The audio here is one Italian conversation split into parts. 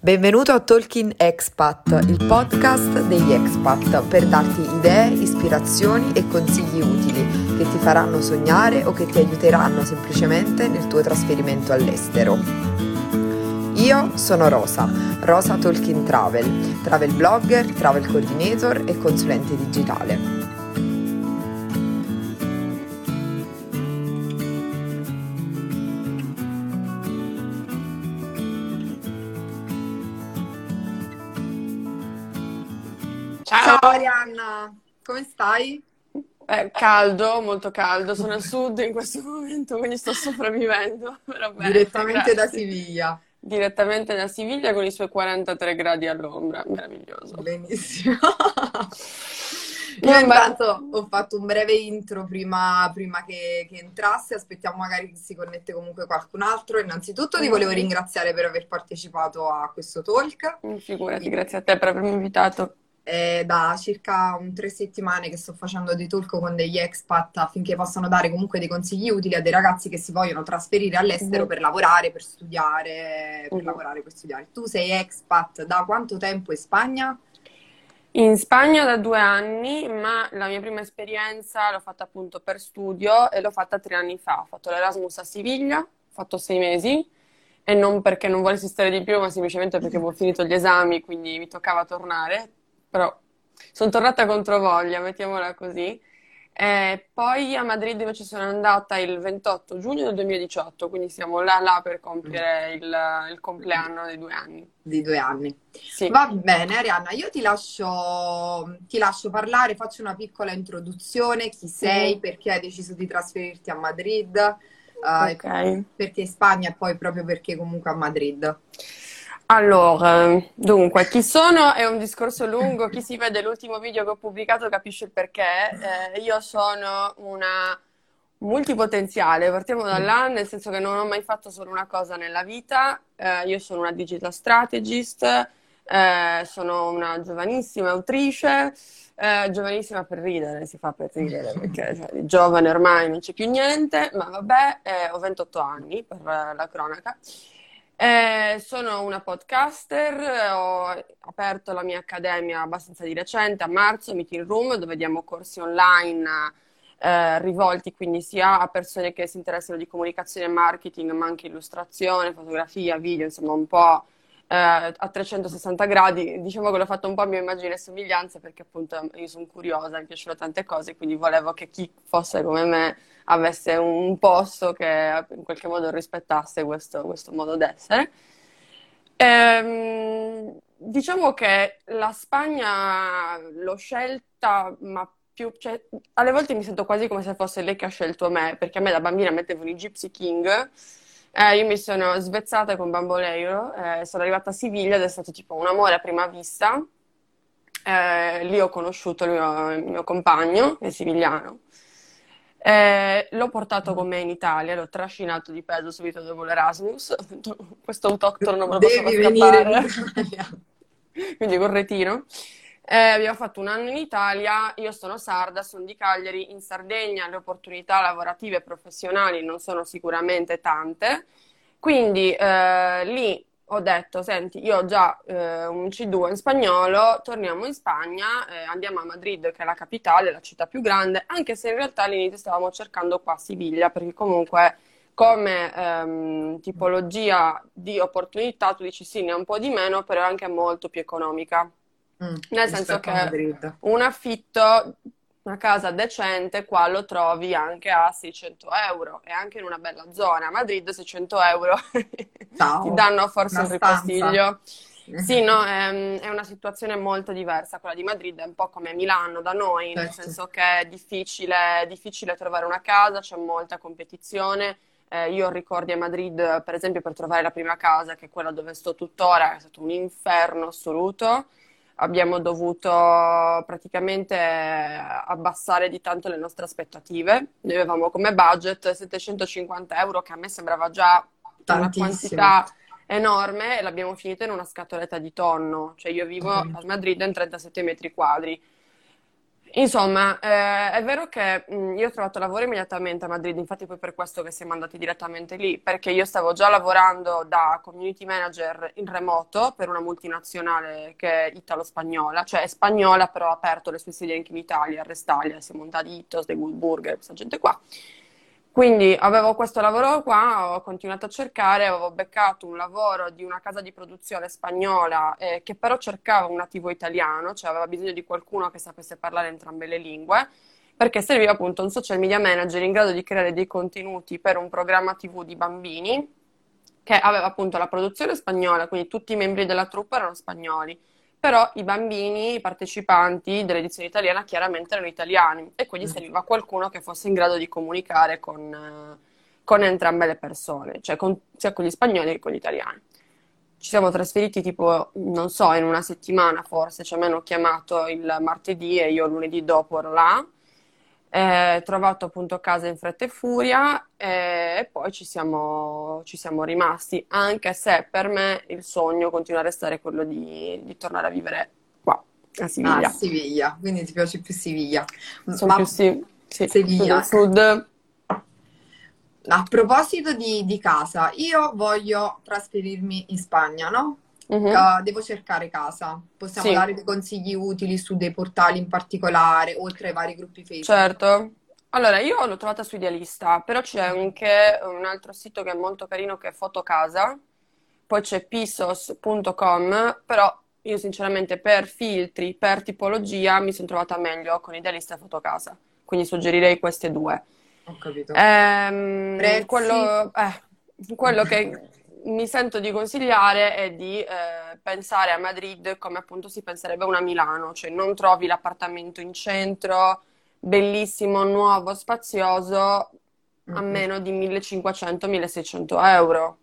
Benvenuto a Talking Expat, il podcast degli expat per darti idee, ispirazioni e consigli utili che ti faranno sognare o che ti aiuteranno semplicemente nel tuo trasferimento all'estero. Io sono Rosa, Rosa Talking Travel, travel blogger, travel coordinator e consulente digitale. Ciao. Arianna, come stai? Eh, caldo, molto caldo. Sono al sud in questo momento, quindi sto sopravvivendo. Bene, Direttamente da grazie. Siviglia. Direttamente da Siviglia con i suoi 43 gradi all'ombra. Meraviglioso. Benissimo. Io intanto ho fatto un breve intro prima, prima che, che entrassi, aspettiamo magari che si connette comunque qualcun altro. Innanzitutto ti volevo Ok. ringraziare per aver partecipato a questo talk. Figurati, grazie a te per avermi invitato. È da circa un tre settimane che sto facendo dei talk con degli expat affinché possano dare comunque dei consigli utili a dei ragazzi che si vogliono trasferire all'estero Mhm. per lavorare, per studiare, per Mhm. lavorare, per studiare. Tu sei expat da quanto tempo in Spagna? In Spagna da due anni, ma la mia prima esperienza l'ho fatta appunto per studio e l'ho fatta tre anni fa. Ho fatto l'Erasmus a Siviglia, ho fatto sei mesi e non perché non volessi stare di più, ma semplicemente perché avevo finito gli esami, quindi mi toccava tornare. Però sono tornata contro voglia, mettiamola così. E poi a Madrid invece sono andata il 28 giugno del 2018, quindi siamo là là per compiere il, il compleanno dei due anni. Di due anni. Sì. Va bene, Arianna, io ti lascio, ti lascio parlare, faccio una piccola introduzione, chi sei, Mhm. perché hai deciso di trasferirti a Madrid, eh, Ok. perché in Spagna e poi proprio perché comunque a Madrid. Allora, dunque, chi sono è un discorso lungo, chi si vede l'ultimo video che ho pubblicato capisce il perché. Eh, io sono una multipotenziale, partiamo da là, nel senso che non ho mai fatto solo una cosa nella vita. Eh, io sono una digital strategist, eh, sono una giovanissima autrice, eh, giovanissima per ridere, si fa per ridere perché cioè, giovane ormai non c'è più niente, ma vabbè, eh, ho 28 anni per la cronaca. Eh, sono una podcaster, eh, ho aperto la mia accademia abbastanza di recente, a marzo, Meeting Room, dove diamo corsi online eh, rivolti quindi sia a persone che si interessano di comunicazione e marketing, ma anche illustrazione, fotografia, video, insomma un po' eh, a 360 gradi. Diciamo che l'ho fatto un po' a mia immagine e somiglianza perché appunto io sono curiosa, mi piacciono tante cose, quindi volevo che chi fosse come me avesse un posto che in qualche modo rispettasse questo, questo modo d'essere. Ehm, diciamo che la Spagna l'ho scelta, ma più, cioè, alle volte mi sento quasi come se fosse lei che ha scelto me, perché a me da bambina mettevano i Gypsy King. Eh, io mi sono svezzata con Bamboleiro, eh, sono arrivata a Siviglia ed è stato tipo un amore a prima vista. Eh, lì ho conosciuto il mio, il mio compagno, è siviliano. Eh, l'ho portato con me in Italia, l'ho trascinato di peso subito dopo l'Erasmus. Questo autoctono non me lo posso Devi venire in. Italia. Quindi col retino. Eh, abbiamo fatto un anno in Italia, io sono sarda, sono di Cagliari, in Sardegna le opportunità lavorative e professionali non sono sicuramente tante, quindi eh, lì ho detto, senti, io ho già eh, un C2 in spagnolo, torniamo in Spagna, eh, andiamo a Madrid che è la capitale, la città più grande, anche se in realtà all'inizio stavamo cercando qua Siviglia, perché comunque come ehm, tipologia di opportunità tu dici sì, ne ha un po' di meno, però è anche molto più economica. Mm, Nel senso che un affitto, una casa decente, qua lo trovi anche a 600 euro e anche in una bella zona. A Madrid 600 euro Ciao. ti danno forse un ripostiglio. Sì, no, è, è una situazione molto diversa. Quella di Madrid è un po' come Milano da noi, nel Certo. senso che è difficile, difficile trovare una casa, c'è molta competizione. Eh, io ho ricordi a Madrid, per esempio, per trovare la prima casa, che è quella dove sto tuttora, è stato un inferno assoluto. Abbiamo dovuto praticamente abbassare di tanto le nostre aspettative. Noi avevamo come budget 750 euro, che a me sembrava già una Tantissimo. quantità enorme, e l'abbiamo finita in una scatoletta di tonno. Cioè, io vivo a Madrid in 37 metri quadri. Insomma, eh, è vero che mh, io ho trovato lavoro immediatamente a Madrid, infatti poi per questo che siamo andati direttamente lì, perché io stavo già lavorando da community manager in remoto per una multinazionale che è italo-spagnola, cioè è spagnola però ha aperto le sue sedi anche in Italia, a Restalia, siamo andati Itos, The Good Burger, questa gente qua. Quindi avevo questo lavoro qua, ho continuato a cercare, avevo beccato un lavoro di una casa di produzione spagnola eh, che però cercava un nativo italiano, cioè aveva bisogno di qualcuno che sapesse parlare entrambe le lingue, perché serviva appunto un social media manager in grado di creare dei contenuti per un programma TV di bambini che aveva appunto la produzione spagnola, quindi tutti i membri della troupe erano spagnoli però i bambini, i partecipanti dell'edizione italiana chiaramente erano italiani e quindi mm. serviva qualcuno che fosse in grado di comunicare con, con entrambe le persone, cioè con, sia con gli spagnoli che con gli italiani. Ci siamo trasferiti tipo, non so, in una settimana forse, cioè mi hanno chiamato il martedì e io lunedì dopo ero là eh, trovato appunto casa in fretta e furia eh, e poi ci siamo, ci siamo, rimasti, anche se per me il sogno continua a restare quello di, di tornare a vivere qua, a Siviglia. Ah, Siviglia, quindi ti piace più Siviglia. Sono Ma più sì, sì, Siviglia. Sud. A proposito di, di casa, io voglio trasferirmi in Spagna, no? Uh-huh. Uh, devo cercare casa. Possiamo sì. dare dei consigli utili su dei portali in particolare, oltre ai vari gruppi Facebook. Certo. Allora, io l'ho trovata su Idealista, però c'è anche un altro sito che è molto carino che è Fotocasa, poi c'è pisos.com, però io sinceramente per filtri, per tipologia mi sono trovata meglio con Idealista e Fotocasa, quindi suggerirei queste due. Ho capito. Ehm, quello, eh, quello che mi sento di consigliare è di eh, pensare a Madrid come appunto si penserebbe a una Milano, cioè non trovi l'appartamento in centro, bellissimo, nuovo, spazioso, mm-hmm. a meno di 1500-1600 euro.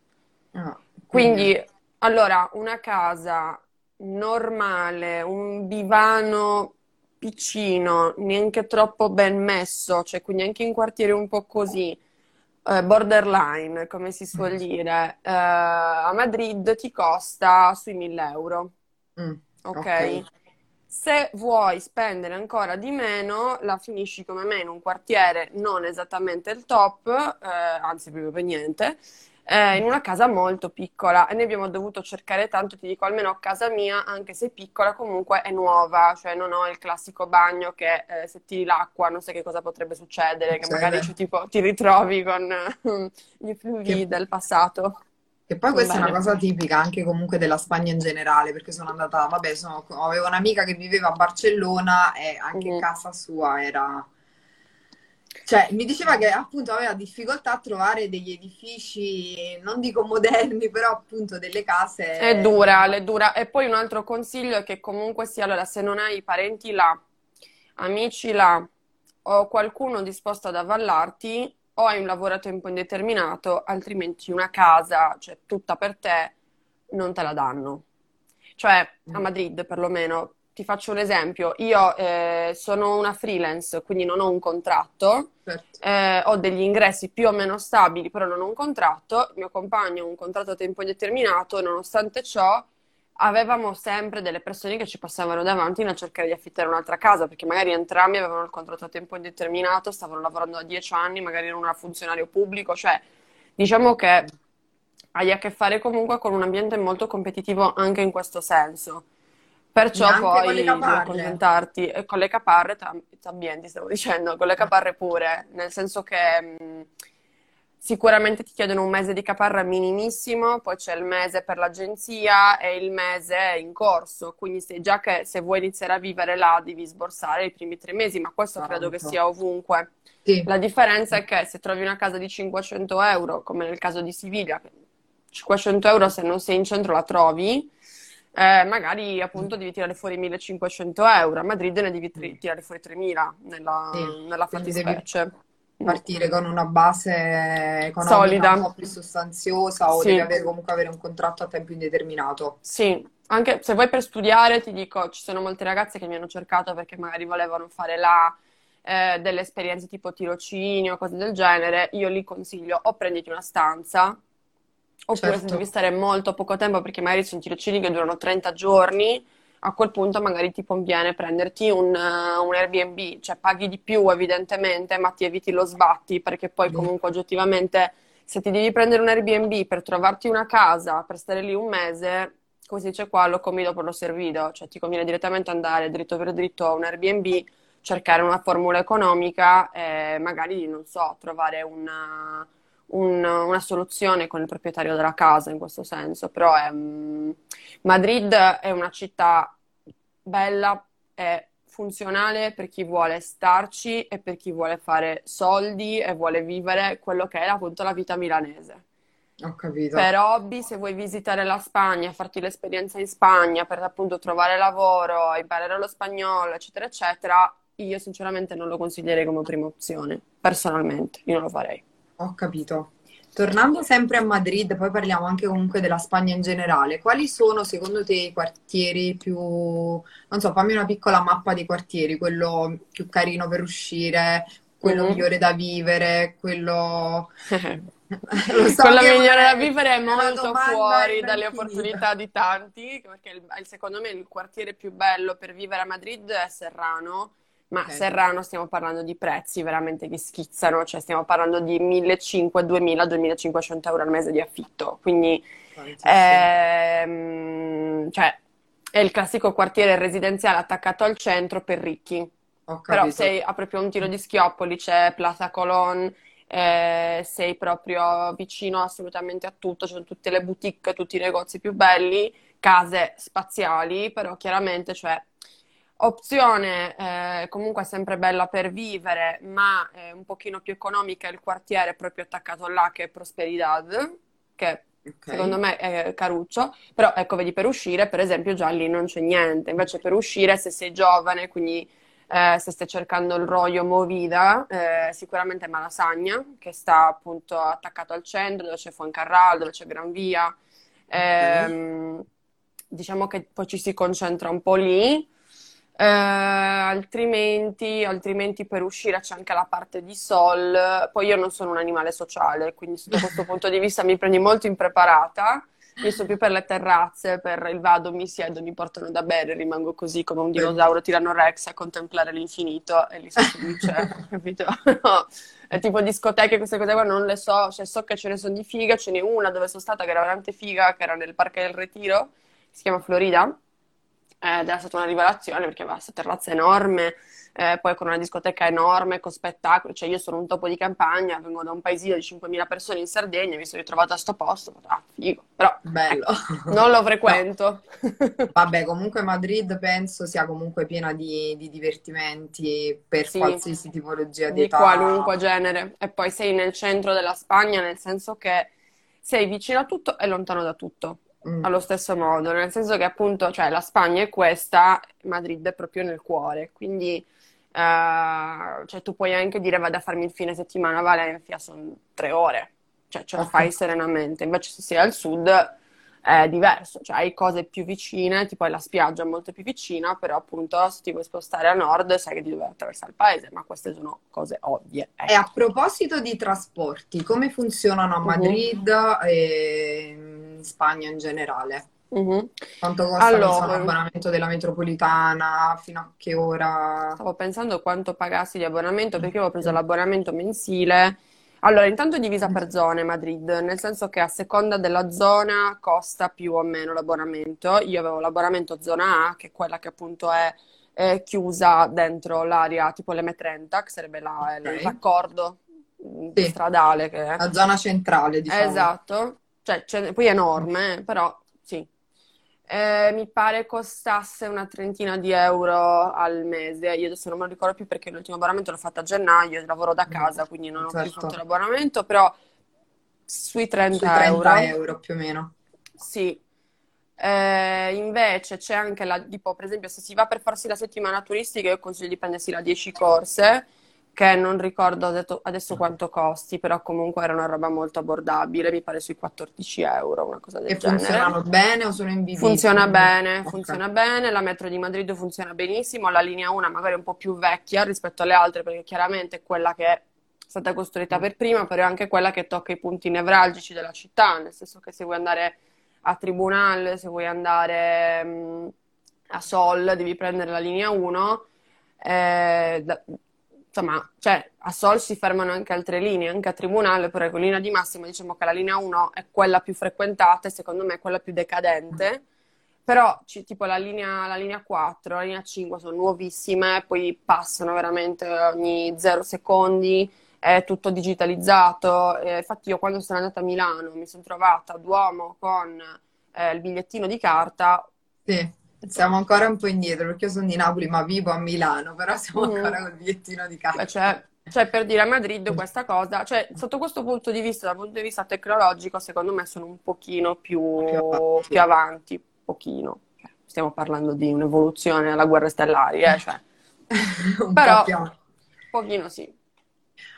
Oh, quindi, quindi, allora, una casa normale, un divano piccino, neanche troppo ben messo, cioè quindi anche in quartiere un po' così borderline, come si suol mm. dire, eh, a Madrid ti costa sui 1000 euro. Mm, ok? okay. Se vuoi spendere ancora di meno, la finisci come me in un quartiere non esattamente il top, eh, anzi proprio per niente, eh, in una casa molto piccola e ne abbiamo dovuto cercare tanto, ti dico almeno a casa mia, anche se piccola comunque è nuova, cioè non ho il classico bagno che eh, se tiri l'acqua non sai che cosa potrebbe succedere, che magari cioè, tipo, ti ritrovi con gli fluidi che... del passato. E poi questa Bene. è una cosa tipica anche comunque della Spagna in generale, perché sono andata, vabbè, sono, avevo un'amica che viveva a Barcellona e anche mm. casa sua era cioè, mi diceva che appunto aveva difficoltà a trovare degli edifici, non dico moderni, però appunto delle case. È dura, è dura. E poi un altro consiglio è che comunque sia, allora, se non hai parenti là, amici là, o qualcuno disposto ad avvallarti, o hai un lavoro a tempo indeterminato, altrimenti una casa, cioè tutta per te, non te la danno. Cioè, a mm. Madrid perlomeno, ti faccio un esempio, io eh, sono una freelance, quindi non ho un contratto, certo. eh, ho degli ingressi più o meno stabili, però non ho un contratto, il mio compagno ha un contratto a tempo indeterminato, nonostante ciò avevamo sempre delle persone che ci passavano davanti a cercare di affittare un'altra casa, perché magari entrambi avevano il contratto a tempo indeterminato, stavano lavorando da dieci anni, magari erano un funzionario pubblico, cioè diciamo che hai a che fare comunque con un ambiente molto competitivo anche in questo senso. Perciò Neanche poi devi accontentarti e con le caparre, ambienti stavo dicendo, con le caparre pure, nel senso che mh, sicuramente ti chiedono un mese di caparra minimissimo, poi c'è il mese per l'agenzia e il mese in corso, quindi se, già che se vuoi iniziare a vivere là devi sborsare i primi tre mesi, ma questo Tanto. credo che sia ovunque. Sì. La differenza è che se trovi una casa di 500 euro, come nel caso di Siviglia, 500 euro se non sei in centro la trovi, eh, magari appunto devi tirare fuori 1500 euro, a Madrid ne devi tri- tirare fuori 3000 nella, sì, nella fattispecie. Partire con una base economica Solida. un po' più sostanziosa o sì. devi avere, comunque avere un contratto a tempo indeterminato. Sì, anche se vuoi per studiare, ti dico, ci sono molte ragazze che mi hanno cercato perché magari volevano fare là eh, delle esperienze tipo tirocinio, cose del genere. Io li consiglio o prenditi una stanza Oppure certo. se devi stare molto poco tempo, perché magari sono tirocini che durano 30 giorni, a quel punto magari ti conviene prenderti un, uh, un, Airbnb, cioè paghi di più evidentemente, ma ti eviti lo sbatti, perché poi comunque oggettivamente se ti devi prendere un Airbnb per trovarti una casa, per stare lì un mese, come si dice qua, lo comido per lo servido, cioè ti conviene direttamente andare dritto per dritto a un Airbnb, cercare una formula economica e magari, non so, trovare una, un, una soluzione con il proprietario della casa in questo senso, però è, um, Madrid è una città bella e funzionale per chi vuole starci e per chi vuole fare soldi e vuole vivere quello che è appunto la vita milanese. Ho capito. Per hobby, se vuoi visitare la Spagna, farti l'esperienza in Spagna per appunto trovare lavoro, imparare lo spagnolo, eccetera, eccetera, io sinceramente non lo consiglierei come prima opzione, personalmente, io non lo farei. Ho capito. Tornando sempre a Madrid, poi parliamo anche comunque della Spagna in generale. Quali sono secondo te i quartieri più, non so, fammi una piccola mappa di quartieri, quello più carino per uscire, quello mm-hmm. migliore da vivere, quello... so quello migliore da vivere è molto fuori dalle opportunità di tanti, perché il, secondo me il quartiere più bello per vivere a Madrid è Serrano ma okay. Serrano stiamo parlando di prezzi veramente che schizzano, cioè stiamo parlando di 1.500, 2.000, 2.500 euro al mese di affitto. Quindi, ehm, cioè, è il classico quartiere residenziale attaccato al centro per ricchi. Però sei a proprio un tiro di schioppo, c'è Plaza Colón, eh, sei proprio vicino assolutamente a tutto, ci sono tutte le boutique, tutti i negozi più belli, case spaziali, però chiaramente, cioè, Opzione eh, comunque sempre bella per vivere, ma eh, un pochino più economica il quartiere proprio attaccato là che è Prosperidad, che okay. secondo me è caruccio, però ecco vedi per uscire per esempio già lì non c'è niente, invece per uscire se sei giovane, quindi eh, se stai cercando il Royo Movida, eh, sicuramente Malasagna, che sta appunto attaccato al centro, dove c'è Fuencarral, dove c'è Gran Via. Okay. Ehm, diciamo che poi ci si concentra un po' lì. Eh, altrimenti, altrimenti, per uscire c'è anche la parte di sol. Poi io non sono un animale sociale, quindi sotto questo punto di vista mi prendi molto impreparata. Io sto più per le terrazze, per il vado, mi siedo, mi portano da bere, rimango così come un dinosauro tirano Rex a contemplare l'infinito e lì sono felice, capito? No, è tipo discoteche, queste cose qua non le so, cioè so che ce ne sono di figa, ce n'è una dove sono stata che era veramente figa, che era nel Parco del Retiro, si chiama Florida ed è stata una rivelazione perché aveva questa terrazza enorme, eh, poi con una discoteca enorme, con spettacoli, cioè io sono un topo di campagna, vengo da un paesino di 5.000 persone in Sardegna, mi sono ritrovata a sto posto, ah figo, però Bello. Ecco, non lo frequento. No. Vabbè, comunque Madrid penso sia comunque piena di, di divertimenti per sì, qualsiasi tipologia di, età. Di qualunque genere, e poi sei nel centro della Spagna, nel senso che sei vicino a tutto e lontano da tutto. Allo stesso modo, nel senso che appunto, cioè, la Spagna è questa, Madrid è proprio nel cuore, quindi uh, cioè, tu puoi anche dire vado a farmi il fine settimana a Valencia, sono tre ore, cioè ce la fai serenamente, invece se sei al sud è diverso, cioè hai cose più vicine, tipo la spiaggia molto più vicina, però appunto se ti vuoi spostare a nord sai che devi attraversare il paese, ma queste sono cose ovvie. Ecco. E a proposito di trasporti, come funzionano a uh-huh. Madrid uh-huh. e in Spagna in generale? Uh-huh. Quanto costa allora, l'abbonamento della metropolitana? Fino a che ora? Stavo pensando quanto pagassi di abbonamento perché ho preso l'abbonamento mensile allora, intanto è divisa per zone Madrid, nel senso che a seconda della zona costa più o meno l'abbonamento. Io avevo l'abbonamento zona A, che è quella che appunto è, è chiusa dentro l'area tipo l'M30, che sarebbe la, okay. mm, sì. stradale. Che è. La zona centrale, diciamo. Esatto, cioè, poi è enorme, però sì, eh, mi pare costasse una trentina di euro al mese. Io adesso non me lo ricordo più perché l'ultimo abbonamento l'ho fatto a gennaio, lavoro da casa, quindi non certo. ho più certo. fatto l'abbonamento, però sui 30, sui 30 euro. euro più o meno. Sì. Eh, invece c'è anche la, tipo, per esempio, se si va per farsi la settimana turistica, io consiglio di prendersi la 10 corse che non ricordo adesso quanto costi, però comunque era una roba molto abbordabile, mi pare sui 14 euro, una cosa del e genere. E funzionano bene o sono in Funziona bene, okay. funziona bene, la metro di Madrid funziona benissimo, la linea 1 magari è un po' più vecchia rispetto alle altre, perché chiaramente è quella che è stata costruita per prima, però è anche quella che tocca i punti nevralgici della città, nel senso che se vuoi andare a Tribunal, se vuoi andare... Mh, a Sol devi prendere la linea 1, eh, insomma, cioè, a Sol si fermano anche altre linee, anche a Tribunale, però con linea di massima diciamo che la linea 1 è quella più frequentata e secondo me è quella più decadente. Però c- tipo la linea, la linea 4, la linea 5 sono nuovissime, poi passano veramente ogni 0 secondi, è tutto digitalizzato. Eh, infatti io quando sono andata a Milano mi sono trovata a Duomo con eh, il bigliettino di carta. Sì, siamo ancora un po' indietro perché io sono di Napoli ma vivo a Milano, però siamo mm-hmm. ancora col bigliettino di carta. Beh, cioè, cioè, per dire a Madrid questa cosa, cioè sotto questo punto di vista, dal punto di vista tecnologico, secondo me sono un pochino più, più avanti. Più avanti pochino. Cioè, stiamo parlando di un'evoluzione alla guerra stellari, eh? cioè. però un pochino sì.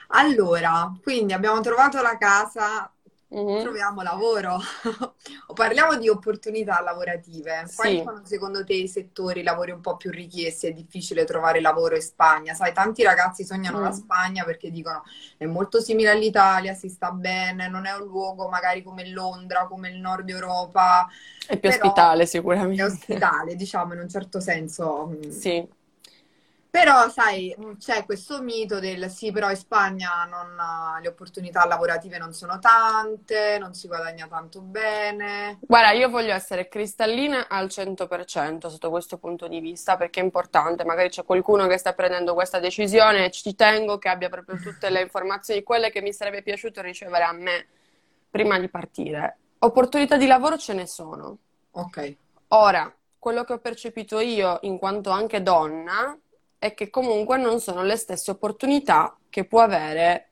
Allora, quindi abbiamo trovato la casa, mm-hmm. troviamo lavoro o parliamo di opportunità lavorative. Quali sì. sono secondo te i settori, i lavori un po' più richiesti? È difficile trovare lavoro in Spagna? Sai, tanti ragazzi sognano mm. la Spagna perché dicono è molto simile all'Italia, si sta bene, non è un luogo magari come Londra, come il nord Europa. È più ospitale sicuramente. È ospitale, diciamo, in un certo senso. Mm. Sì. Però, sai, c'è questo mito del sì, però in Spagna non, le opportunità lavorative non sono tante, non si guadagna tanto bene. Guarda, io voglio essere cristallina al 100% sotto questo punto di vista perché è importante. Magari c'è qualcuno che sta prendendo questa decisione e ci tengo che abbia proprio tutte le informazioni, quelle che mi sarebbe piaciuto ricevere a me prima di partire. Opportunità di lavoro ce ne sono. Ok. Ora, quello che ho percepito io in quanto anche donna è che comunque non sono le stesse opportunità che può avere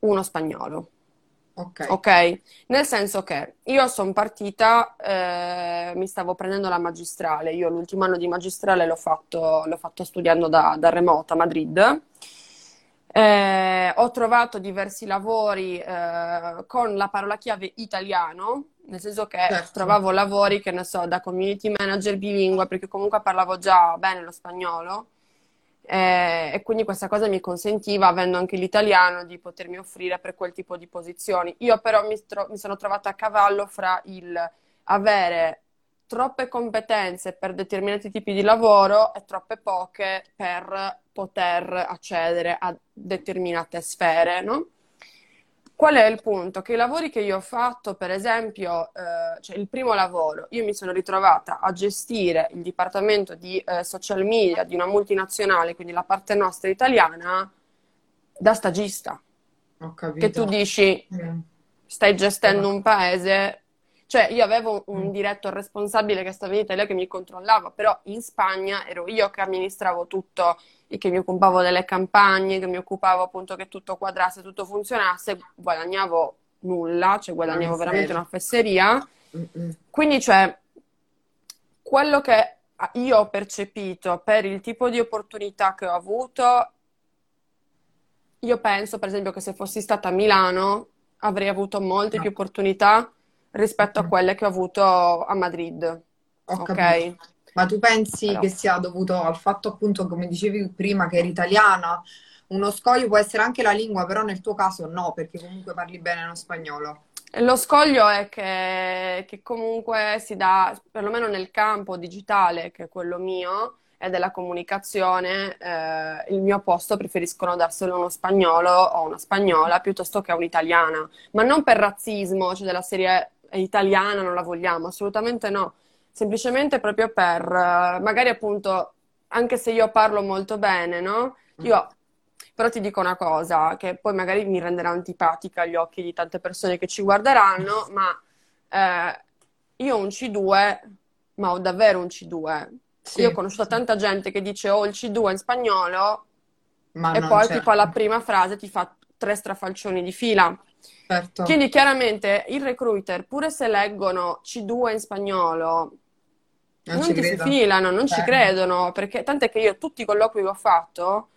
uno spagnolo. Ok. Ok? Nel senso che io sono partita, eh, mi stavo prendendo la magistrale, io l'ultimo anno di magistrale l'ho fatto, l'ho fatto studiando da, da remoto a Madrid. Eh, ho trovato diversi lavori eh, con la parola chiave italiano, nel senso che certo. trovavo lavori che ne so, da community manager bilingue, perché comunque parlavo già bene lo spagnolo eh, e quindi questa cosa mi consentiva, avendo anche l'italiano, di potermi offrire per quel tipo di posizioni. Io però mi, tro- mi sono trovata a cavallo fra il avere troppe competenze per determinati tipi di lavoro e troppe poche per poter accedere a determinate sfere, no? Qual è il punto? Che i lavori che io ho fatto, per esempio, eh, cioè il primo lavoro, io mi sono ritrovata a gestire il dipartimento di eh, social media di una multinazionale, quindi la parte nostra italiana, da stagista. Ho capito. Che tu dici, mm. stai gestendo un paese, cioè io avevo un mm. diretto responsabile che stava in Italia che mi controllava, però in Spagna ero io che amministravo tutto e che mi occupavo delle campagne, che mi occupavo appunto che tutto quadrasse, tutto funzionasse, guadagnavo nulla, cioè guadagnavo ah, veramente una fesseria. Quindi, cioè, quello che io ho percepito per il tipo di opportunità che ho avuto, io penso, per esempio, che se fossi stata a Milano avrei avuto molte no. più opportunità rispetto a quelle che ho avuto a Madrid. Ho ok? Capito. Ma tu pensi Però... che sia dovuto al fatto appunto, come dicevi prima, che eri italiana? Uno scoglio può essere anche la lingua, però nel tuo caso no, perché comunque parli bene lo spagnolo. Lo scoglio è che, che comunque si dà, perlomeno nel campo digitale, che è quello mio, e della comunicazione, eh, il mio posto preferiscono darselo uno spagnolo o una spagnola piuttosto che a un'italiana. Ma non per razzismo, cioè della serie è italiana, non la vogliamo, assolutamente no semplicemente proprio per, eh, magari appunto, anche se io parlo molto bene, no? Io però ti dico una cosa, che poi magari mi renderà antipatica agli occhi di tante persone che ci guarderanno, ma eh, io ho un C2, ma ho davvero un C2. Sì. Io ho conosciuto tanta gente che dice ho oh, il C2 in spagnolo ma e poi tipo alla prima frase ti fa tre strafalcioni di fila. Certo. Quindi chiaramente il recruiter, pure se leggono C2 in spagnolo, non, non ti si filano, non eh. ci credono, perché tant'è che io tutti i colloqui che ho fatto,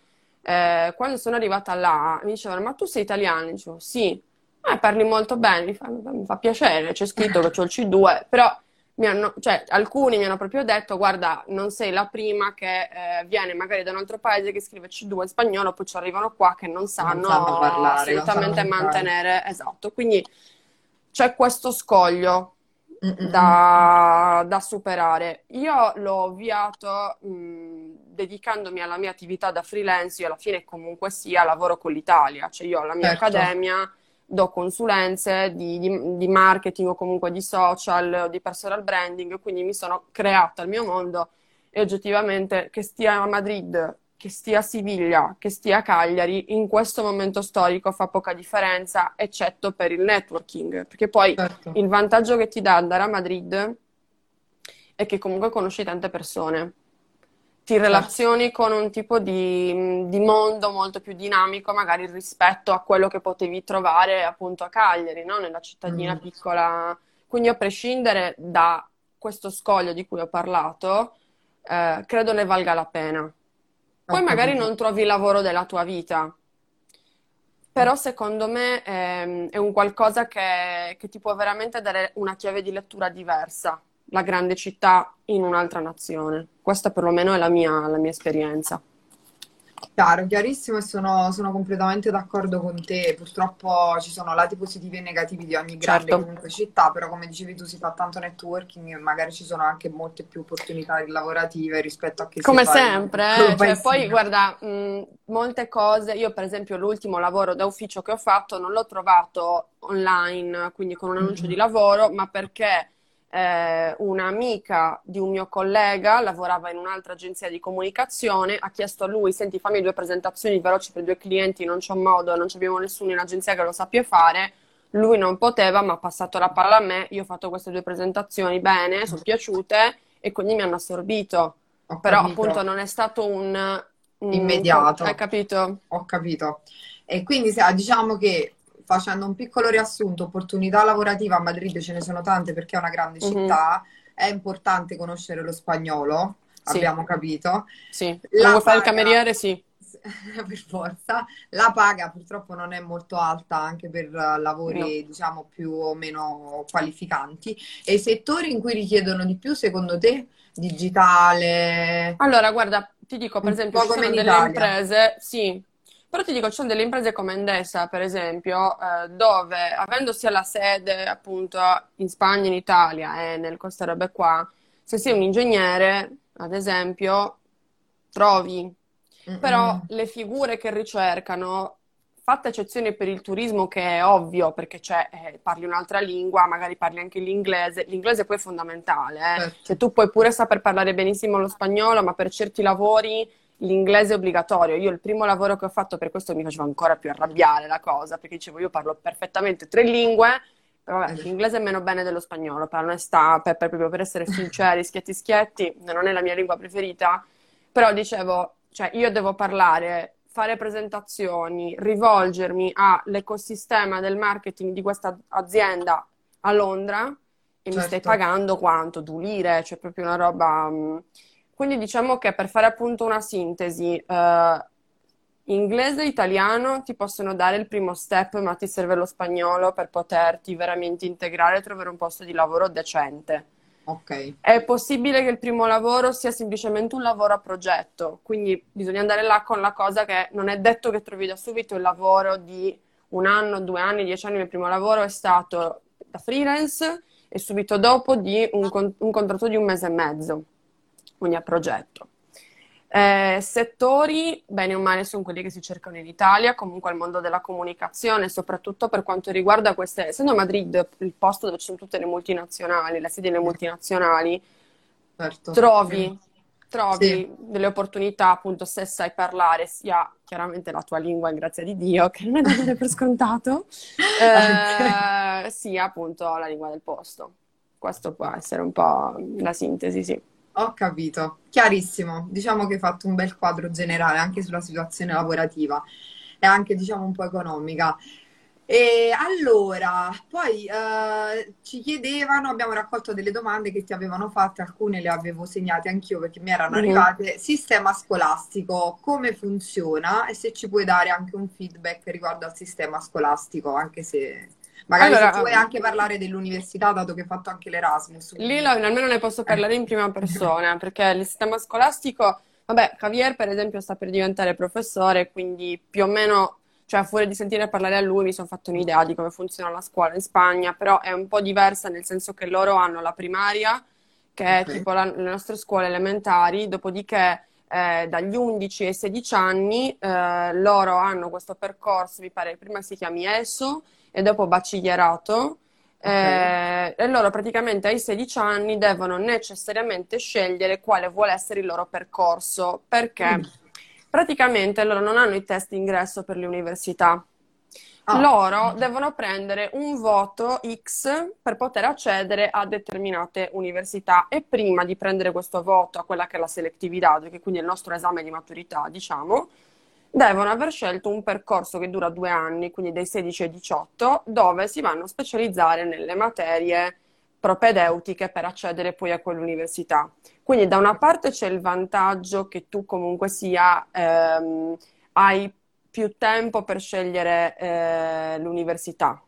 eh, quando sono arrivata là, mi dicevano, ma tu sei italiano? Dicevo, sì. Eh, parli molto bene, mi fa, mi fa piacere, c'è scritto che ho il C2, però mi hanno, cioè, alcuni mi hanno proprio detto, guarda, non sei la prima che eh, viene magari da un altro paese che scrive C2 in spagnolo, poi ci arrivano qua che non sanno, non sanno parlare, assolutamente sanno mantenere, esatto, quindi c'è questo scoglio da, da, superare. Io l'ho avviato mh, dedicandomi alla mia attività da freelance, io alla fine comunque sia lavoro con l'Italia, cioè io ho la mia certo. accademia, do consulenze di, di, di, marketing o comunque di social di personal branding, quindi mi sono creata il mio mondo e oggettivamente che stia a Madrid che stia a Siviglia, che stia a Cagliari, in questo momento storico fa poca differenza, eccetto per il networking, perché poi certo. il vantaggio che ti dà andare a Madrid è che comunque conosci tante persone, ti certo. relazioni con un tipo di, di, mondo molto più dinamico, magari rispetto a quello che potevi trovare appunto a Cagliari, no? nella cittadina mm. piccola. Quindi a prescindere da questo scoglio di cui ho parlato, eh, credo ne valga la pena. Poi magari non trovi il lavoro della tua vita, però secondo me è, ehm, è un qualcosa che, che, ti può veramente dare una chiave di lettura diversa, la grande città in un'altra nazione. Questa perlomeno è la mia, la mia esperienza. Chiaro, chiarissimo e sono, sono, completamente d'accordo con te. Purtroppo ci sono lati positivi e negativi di ogni grande certo. comunque città, però come dicevi tu si fa tanto networking e magari ci sono anche molte più opportunità lavorative rispetto a che come si sempre, eh? cioè, poi guarda, mh, molte cose, io per esempio l'ultimo lavoro da ufficio che ho fatto non l'ho trovato online, quindi con un annuncio mm-hmm. di lavoro, ma perché eh, un'amica di un mio collega lavorava in un'altra agenzia di comunicazione, ha chiesto a lui, senti fammi due presentazioni veloci per due clienti, non c'è modo, non abbiamo nessuno in agenzia che lo sappia fare, lui non poteva, ma ha passato la palla a me, io ho fatto queste due presentazioni bene, sono piaciute e quindi mi hanno assorbito. Ho Però capito. appunto non è stato un... un Immediato. Hai capito? Ho capito. E quindi diciamo che facendo un piccolo riassunto, opportunità lavorative a Madrid ce ne sono tante perché è una grande mm-hmm. città, è importante conoscere lo spagnolo, sì. abbiamo capito. Sì, la paga... fare il cameriere, sì. per forza. La paga purtroppo non è molto alta anche per lavori, no. diciamo, più o meno qualificanti. E i settori in cui richiedono di più, secondo te? Digitale? Allora, guarda, ti dico, per esempio, ci sono delle Italia. imprese, sì, però ti dico, ci sono delle imprese come Endesa, per esempio, eh, dove avendo sia la sede appunto in Spagna, in Italia e nel queste robe qua, se sei un ingegnere, ad esempio, trovi. Mm-mm. Però le figure che ricercano, fatta eccezione per il turismo, che è ovvio perché eh, parli un'altra lingua, magari parli anche l'inglese, l'inglese poi è fondamentale, eh? certo. cioè, tu puoi pure saper parlare benissimo lo spagnolo, ma per certi lavori l'inglese è obbligatorio. Io il primo lavoro che ho fatto per questo mi faceva ancora più arrabbiare la cosa, perché dicevo io parlo perfettamente tre lingue, però vabbè, l'inglese è meno bene dello spagnolo, per onestà, per, per, proprio per essere sinceri, schietti schietti, non è la mia lingua preferita, però dicevo, cioè io devo parlare, fare presentazioni, rivolgermi all'ecosistema del marketing di questa azienda a Londra e certo. mi stai certo. pagando quanto? Du lire, cioè proprio una roba... Quindi diciamo che per fare appunto una sintesi, eh, inglese e italiano ti possono dare il primo step, ma ti serve lo spagnolo per poterti veramente integrare e trovare un posto di lavoro decente. Ok. È possibile che il primo lavoro sia semplicemente un lavoro a progetto, quindi bisogna andare là con la cosa che non è detto che trovi da subito il lavoro di un anno, due anni, dieci anni. Il primo lavoro è stato da freelance e subito dopo di un, un contratto di un mese e mezzo quindi a progetto. Eh, settori, bene o male, sono quelli che si cercano in Italia, comunque al mondo della comunicazione, soprattutto per quanto riguarda queste, essendo Madrid il posto dove ci sono tutte le multinazionali, le sedi delle multinazionali, certo. trovi, trovi sì. delle opportunità, appunto, se sai parlare sia chiaramente la tua lingua, grazie di Dio, che non è da dare per scontato, eh, sia appunto la lingua del posto. Questo può essere un po' la sintesi, sì. Ho capito, chiarissimo. Diciamo che hai fatto un bel quadro generale anche sulla situazione lavorativa e anche, diciamo, un po' economica. E allora, poi eh, ci chiedevano, abbiamo raccolto delle domande che ti avevano fatte, alcune le avevo segnate anch'io perché mi erano mm-hmm. arrivate. Sistema scolastico, come funziona? E se ci puoi dare anche un feedback riguardo al sistema scolastico, anche se Magari allora, se vuoi anche parlare dell'università, dato che hai fatto anche l'Erasmus. Lì almeno ne posso parlare in prima persona, perché il sistema scolastico, vabbè, Javier per esempio sta per diventare professore, quindi più o meno cioè fuori di sentire parlare a lui mi sono fatto un'idea di come funziona la scuola in Spagna, però è un po' diversa nel senso che loro hanno la primaria, che è Ok. tipo la- le nostre scuole elementari, dopodiché eh, dagli 11 ai 16 anni eh, loro hanno questo percorso, mi pare prima si chiami ESO e dopo bacciglierato. Eh, e loro praticamente ai 16 anni devono necessariamente scegliere quale vuole essere il loro percorso, perché Mm. praticamente loro non hanno i test d'ingresso per le università. Ah. Loro devono prendere un voto X per poter accedere a determinate università e prima di prendere questo voto a quella che è la selectività, che quindi è il nostro esame di maturità, diciamo, devono aver scelto un percorso che dura due anni, quindi dai 16 ai 18, dove si vanno a specializzare nelle materie propedeutiche per accedere poi a quell'università. Quindi da una parte c'è il vantaggio che tu comunque sia, ehm, hai più tempo per scegliere eh, l'università,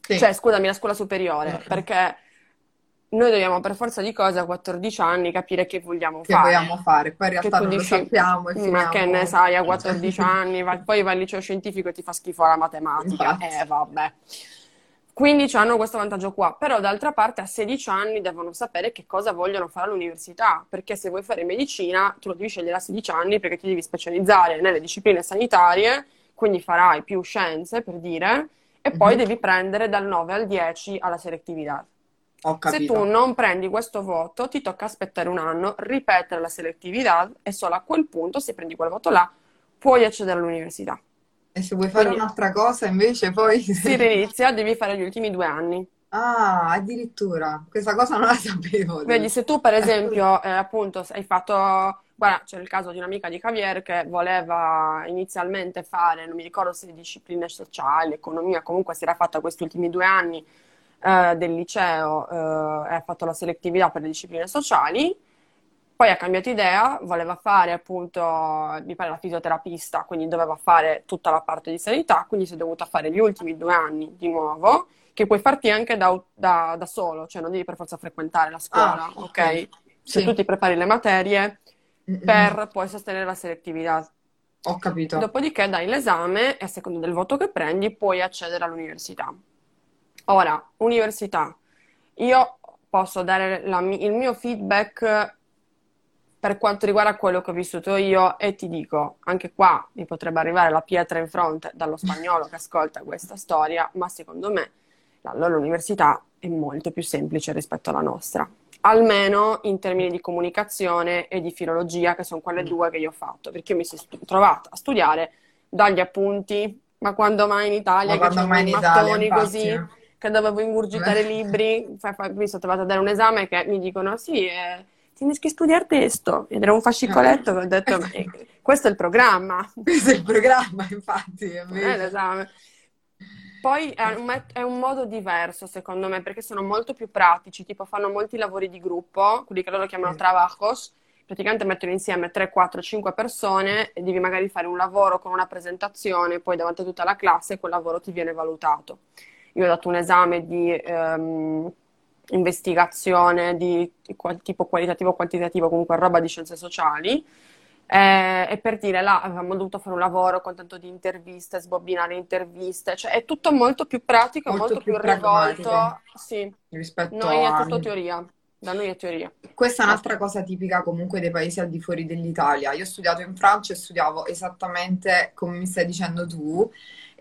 Sì. cioè scusami, la scuola superiore, Ok. perché noi dobbiamo per forza di cose a 14 anni capire che vogliamo che fare. vogliamo fare. Poi in Che realtà non lo dici, sappiamo e ma finiamo... che ne sai, a 14 anni, vai- poi vai al liceo scientifico e ti fa schifo la matematica. Infatti. Eh, vabbè. Quindi hanno questo vantaggio qua, però d'altra parte a 16 anni devono sapere che cosa vogliono fare all'università, perché se vuoi fare medicina tu lo devi scegliere a 16 anni perché ti devi specializzare nelle discipline sanitarie, quindi farai più scienze per dire, e poi Mhm. devi prendere dal 9 al 10 alla selectività. Ho Se tu non prendi questo voto, ti tocca aspettare un anno, ripetere la selectività e solo a quel punto, se prendi quel voto là, puoi accedere all'università. E se vuoi fare Quindi un'altra cosa, invece, poi... si rinizia, devi fare gli ultimi due anni. Ah, addirittura. Questa cosa non la sapevo. Vedi, se tu per esempio, eh, appunto, hai fatto, guarda, c'è il caso di un'amica di Javier che voleva inizialmente fare, non mi ricordo se discipline sociali, economia, comunque si era fatta questi ultimi due anni eh, del liceo eh, ha fatto la selectività per le discipline sociali. Poi ha cambiato idea, voleva fare appunto, mi pare la fisioterapista, quindi doveva fare tutta la parte di sanità, quindi si è dovuta fare gli ultimi due anni di nuovo, che puoi farti anche da, da- da solo, cioè non devi per forza frequentare la scuola, Ah, ok? ok. Cioè Sì. tu ti prepari le materie per poi sostenere la selettività. Ho capito. Dopodiché dai l'esame e a seconda del voto che prendi puoi accedere all'università. Ora, università, io posso dare la il mio feedback per quanto riguarda quello che ho vissuto io e ti dico, anche qua mi potrebbe arrivare la pietra in fronte dallo spagnolo che ascolta questa storia, ma secondo me la loro università è molto più semplice rispetto alla nostra, almeno in termini di comunicazione e di filologia, che sono quelle due che io ho fatto, perché io mi sono stu- trovata a studiare dagli appunti, ma quando mai in Italia Ma che quando mai mattoni così, che dovevo ingurgitare libri, fa- fa- mi sono trovata a dare un esame che mi dicono sì, eh, tienes che studiare testo, ed era un fascicoletto che ho detto, eh, questo è il programma, Questo è il programma, infatti, è è vero. l'esame. Poi è un, è un modo diverso, secondo me, perché sono molto più pratici, tipo fanno molti lavori di gruppo, quelli che loro chiamano trabajos, praticamente mettono insieme 3, 4, 5 persone e devi magari fare un lavoro con una presentazione, poi davanti a tutta la classe quel lavoro ti viene valutato. Io ho dato un esame di ehm, investigazione di, tipo qualitativo o quantitativo, comunque roba di scienze sociali. Eh, e per dire, là avevamo dovuto fare un lavoro con tanto di interviste, sbobbinare interviste, cioè è tutto molto più pratico, Molto molto più più rivolto. Sì, Rispetto noi è a... tutto teoria, da noi è teoria. Questa è un'altra cosa tipica comunque dei paesi al di fuori dell'Italia. Io ho studiato in Francia e studiavo esattamente come mi stai dicendo tu.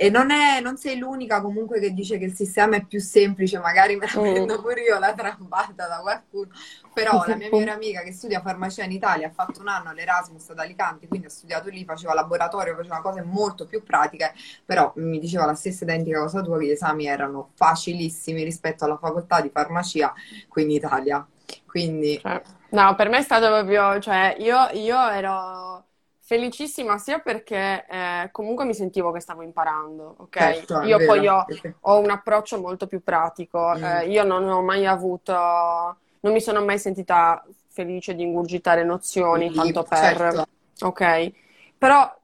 E non è, non sei l'unica comunque che dice che il sistema è più semplice, magari me la Mm. prendo pure io la trambata da qualcuno. Però la mia migliore amica che studia farmacia in Italia ha fatto un anno all'Erasmus ad Alicante, quindi ha studiato lì, faceva laboratorio, faceva cose molto più pratiche, però mi diceva la stessa identica cosa tua, che gli esami erano facilissimi rispetto alla facoltà di farmacia qui in Italia. Quindi Cioè, no, per me è stato proprio, cioè, io, io ero felicissima sia perché eh, comunque mi sentivo che stavo imparando, ok? certo, Io poi vero, ho, perché- ho un approccio molto più pratico, Mm. eh, io non ho mai avuto, non mi sono mai sentita felice di ingurgitare nozioni, Sì, tanto per, certo. ok? Però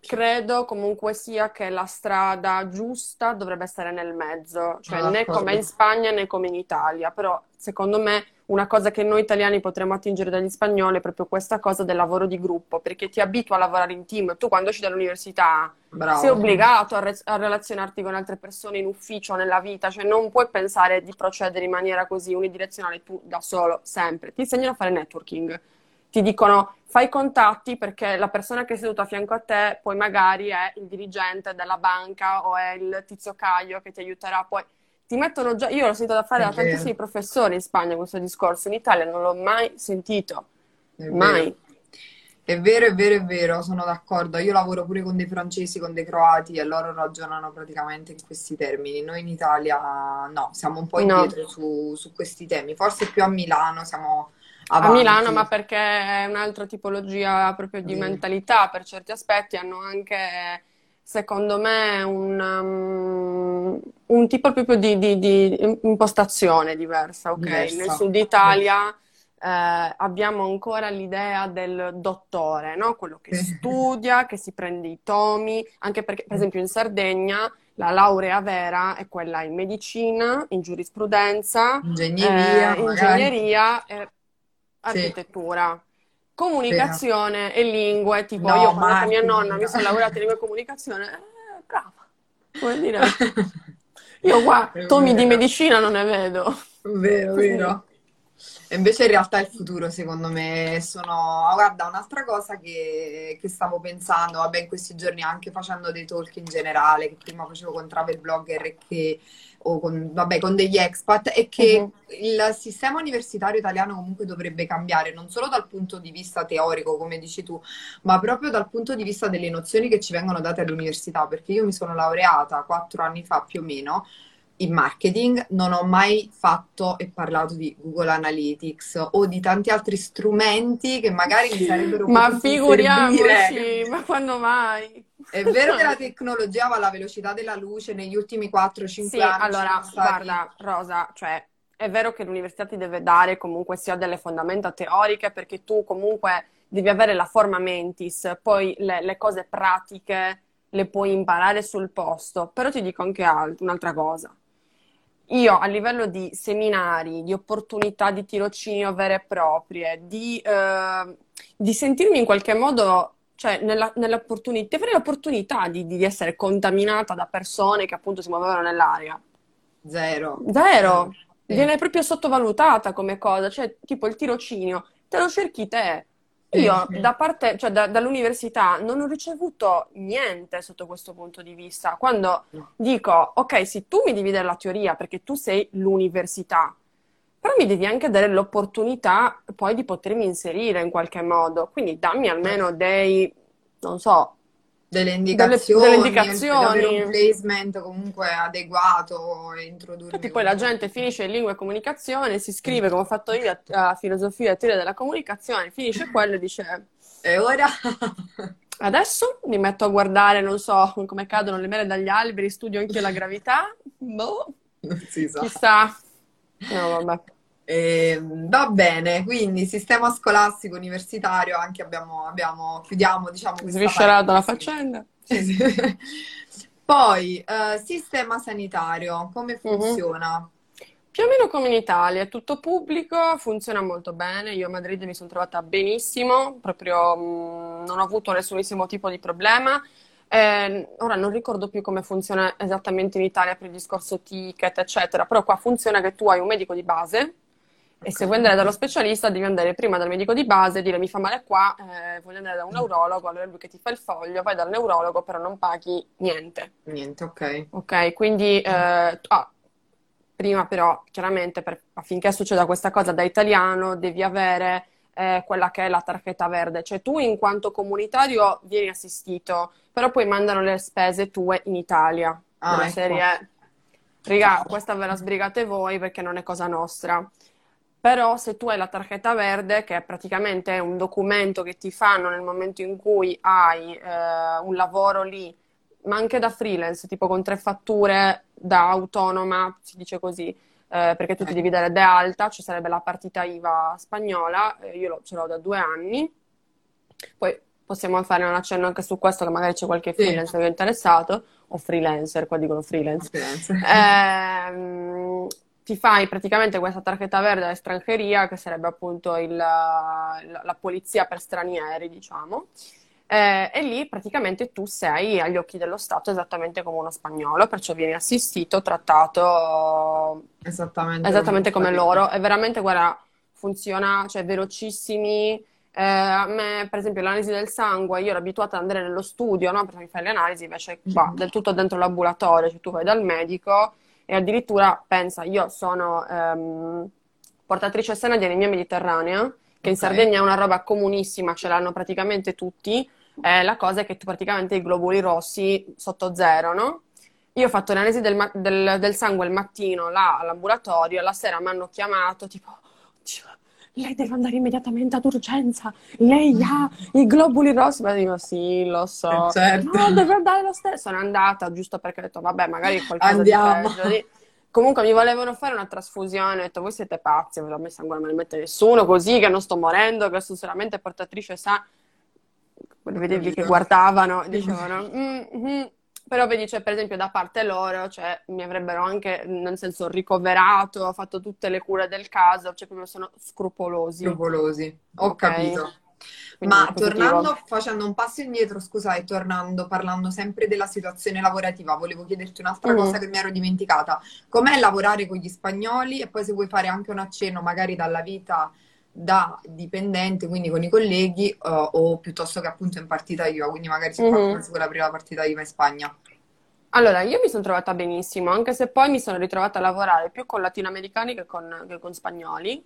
credo comunque sia che la strada giusta dovrebbe essere nel mezzo, cioè Sono né come in Spagna né come in Italia, però secondo me una cosa che noi italiani potremmo attingere dagli spagnoli è proprio questa cosa del lavoro di gruppo, perché ti abitua a lavorare in team. Tu quando esci dall'università Bravo. sei obbligato a, re- a relazionarti con altre persone in ufficio, nella vita, cioè non puoi pensare di procedere in maniera così unidirezionale tu da solo, sempre. Ti insegnano a fare networking. Ti dicono fai contatti perché la persona che è seduta a fianco a te poi magari è il dirigente della banca o è il tizio Caio che ti aiuterà poi ti mettono già, io l'ho sentito da fare da tantissimi professori in Spagna questo discorso, in Italia non l'ho mai sentito, È mai. vero. È vero, è vero, è vero, sono d'accordo. Io lavoro pure con dei francesi, con dei croati e loro ragionano praticamente in questi termini. Noi in Italia no, siamo un po' No, indietro su, su questi temi. Forse più a Milano siamo a Milano, ma avanti. perché è un'altra tipologia proprio di mentalità per certi aspetti, hanno anche, secondo me, un, um, un tipo proprio di, di- di impostazione diversa, ok? Nel Diversa. sud Italia eh, abbiamo ancora l'idea del dottore, no? Quello che studia, che si prende i tomi, anche perché, per esempio, in Sardegna la laurea vera è quella in medicina, in giurisprudenza, Ingegneria, eh, ingegneria e Sì, architettura. vero. Comunicazione e lingue, tipo No, io quando con mia nonna mi sono laureata in lingue e comunicazione, eh, brava, come dire, io qua È tomi di medicina non ne vedo. Vero, vero. E invece in realtà il futuro, secondo me, sono... ah, guarda, un'altra cosa che, che stavo pensando, vabbè, in questi giorni anche facendo dei talk in generale, che prima facevo con travel blogger e che, o con, vabbè, con degli expat, è che Mhm. il sistema universitario italiano comunque dovrebbe cambiare, non solo dal punto di vista teorico, come dici tu, ma proprio dal punto di vista delle nozioni che ci vengono date all'università, perché io mi sono laureata quattro anni fa più o meno in marketing, non ho mai fatto e parlato di Google Analytics o di tanti altri strumenti che magari mi sarebbero Ma potuti figuriamoci, servire. ma quando mai? È vero che la tecnologia va alla velocità della luce, negli ultimi 4-5 Sì, anni allora, stati... guarda, Rosa, cioè, è vero che l'università ti deve dare comunque sia delle fondamenta teoriche, perché tu comunque devi avere la forma mentis, poi le, le cose pratiche le puoi imparare sul posto, però ti dico anche alt- un'altra cosa. Io a livello di seminari, di opportunità di tirocinio vere e proprie, di, eh, di sentirmi in qualche modo, cioè nella, nell'opportunità, avere l'opportunità di, di essere contaminata da persone che appunto si muovevano nell'area. Zero. Zero, Sì. viene proprio sottovalutata come cosa, cioè tipo il tirocinio, te lo cerchi te. Io sì. da parte, cioè da- dall'università non ho ricevuto niente sotto questo punto di vista. Quando dico, ok, sì, tu mi devi dare la teoria perché tu sei l'università, però mi devi anche dare l'opportunità poi di potermi inserire in qualche modo. Quindi dammi almeno dei, non so, Delle delle, indicazioni, delle un indicazioni. placement comunque adeguato e introdurmi Infatti poi la gente finisce in lingua e comunicazione, si iscrive come ho fatto io a, a filosofia e teoria della comunicazione, finisce quello e dice E ora? adesso mi metto a guardare, non so, come cadono le mele dagli alberi, studio anche la gravità, boh, Non si sa. chissà. No, vabbè. Eh, va bene, quindi sistema scolastico universitario, anche abbiamo, abbiamo chiudiamo diciamo questa Sviscerata la faccenda. Sì, sì. Poi, eh, sistema sanitario, come Mhm. funziona? Più o meno come in Italia, è tutto pubblico, funziona molto bene. Io a Madrid mi sono trovata benissimo, proprio mh, non ho avuto nessunissimo tipo di problema. Eh, ora non ricordo più come funziona esattamente in Italia per il discorso ticket, eccetera, però qua funziona che tu hai un medico di base e se vuoi andare dallo specialista devi andare prima dal medico di base e dire mi fa male qua, eh, voglio andare da un neurologo, allora lui che ti fa il foglio, vai dal neurologo, però non paghi niente. Niente, ok. Ok, quindi eh, ah, prima però chiaramente per- affinché succeda questa cosa da italiano devi avere eh, quella che è la targhetta verde, cioè tu in quanto comunitario vieni assistito, però poi mandano le spese tue in Italia, Ah, della ecco. serie, riga, questa ve la sbrigate voi perché non è cosa nostra. Però se tu hai la targhetta verde, che è praticamente un documento che ti fanno nel momento in cui hai eh, un lavoro lì, ma anche da freelance, tipo con tre fatture da autonoma, si dice così, eh, perché tu ti Eh. devi dare de alta, ci sarebbe la partita IVA spagnola, eh, io lo- ce l'ho da due anni, poi possiamo fare un accenno anche su questo, che magari c'è qualche Sì. freelancer che è interessato, o freelancer, qua dicono freelance. Firenze. Ehm, ti fai praticamente questa targhetta verde all'estrangeria, che sarebbe appunto il, la, la, polizia per stranieri, diciamo. Eh, e lì praticamente tu sei agli occhi dello Stato esattamente come uno spagnolo, perciò vieni assistito, trattato esattamente, esattamente come, come loro. E veramente, guarda, funziona, cioè velocissimi. Eh, a me, per esempio, l'analisi del sangue, io ero abituata ad andare nello studio, no? Perché mi fai le analisi, invece qua, del tutto dentro l'ambulatorio, cioè tu vai dal medico e addirittura, pensa, io sono ehm, portatrice sana di anemia mediterranea, che okay. in Sardegna è una roba comunissima, ce l'hanno praticamente tutti, eh, la cosa è che tu praticamente i globuli rossi sotto zero, no? Io ho fatto l'analisi del, del, del sangue il mattino là all'ambulatorio, la sera mi hanno chiamato tipo lei deve andare immediatamente ad urgenza, lei ha i globuli rossi, ma dico sì, lo so, eh, certo. no, deve andare lo stesso, sono andata giusto perché ho detto vabbè, magari qualcosa Andiamo. di peggio Comunque mi volevano fare una trasfusione, ho detto voi siete pazzi, non mi sangue non me ne mette nessuno, così che non sto morendo, che sono solamente portatrice sa. Vedevi che guardavano, dicevano, mm, mm, però vedi, cioè, per esempio, da parte loro, cioè, mi avrebbero anche, nel senso, ricoverato, fatto tutte le cure del caso, cioè, proprio sono scrupolosi. Scrupolosi, ho okay. capito. Quindi Ma tornando, facendo un passo indietro, scusa, e tornando, parlando sempre della situazione lavorativa, volevo chiederti un'altra mm. cosa che mi ero dimenticata. Com'è lavorare con gli spagnoli? E poi se vuoi fare anche un accenno magari dalla vita da dipendente, quindi con i colleghi, uh, o piuttosto che appunto in partita IVA, quindi magari si mm-hmm. fa la prima partita IVA in Spagna. Allora, io mi sono trovata benissimo, anche se poi mi sono ritrovata a lavorare più con latinoamericani che con, che con spagnoli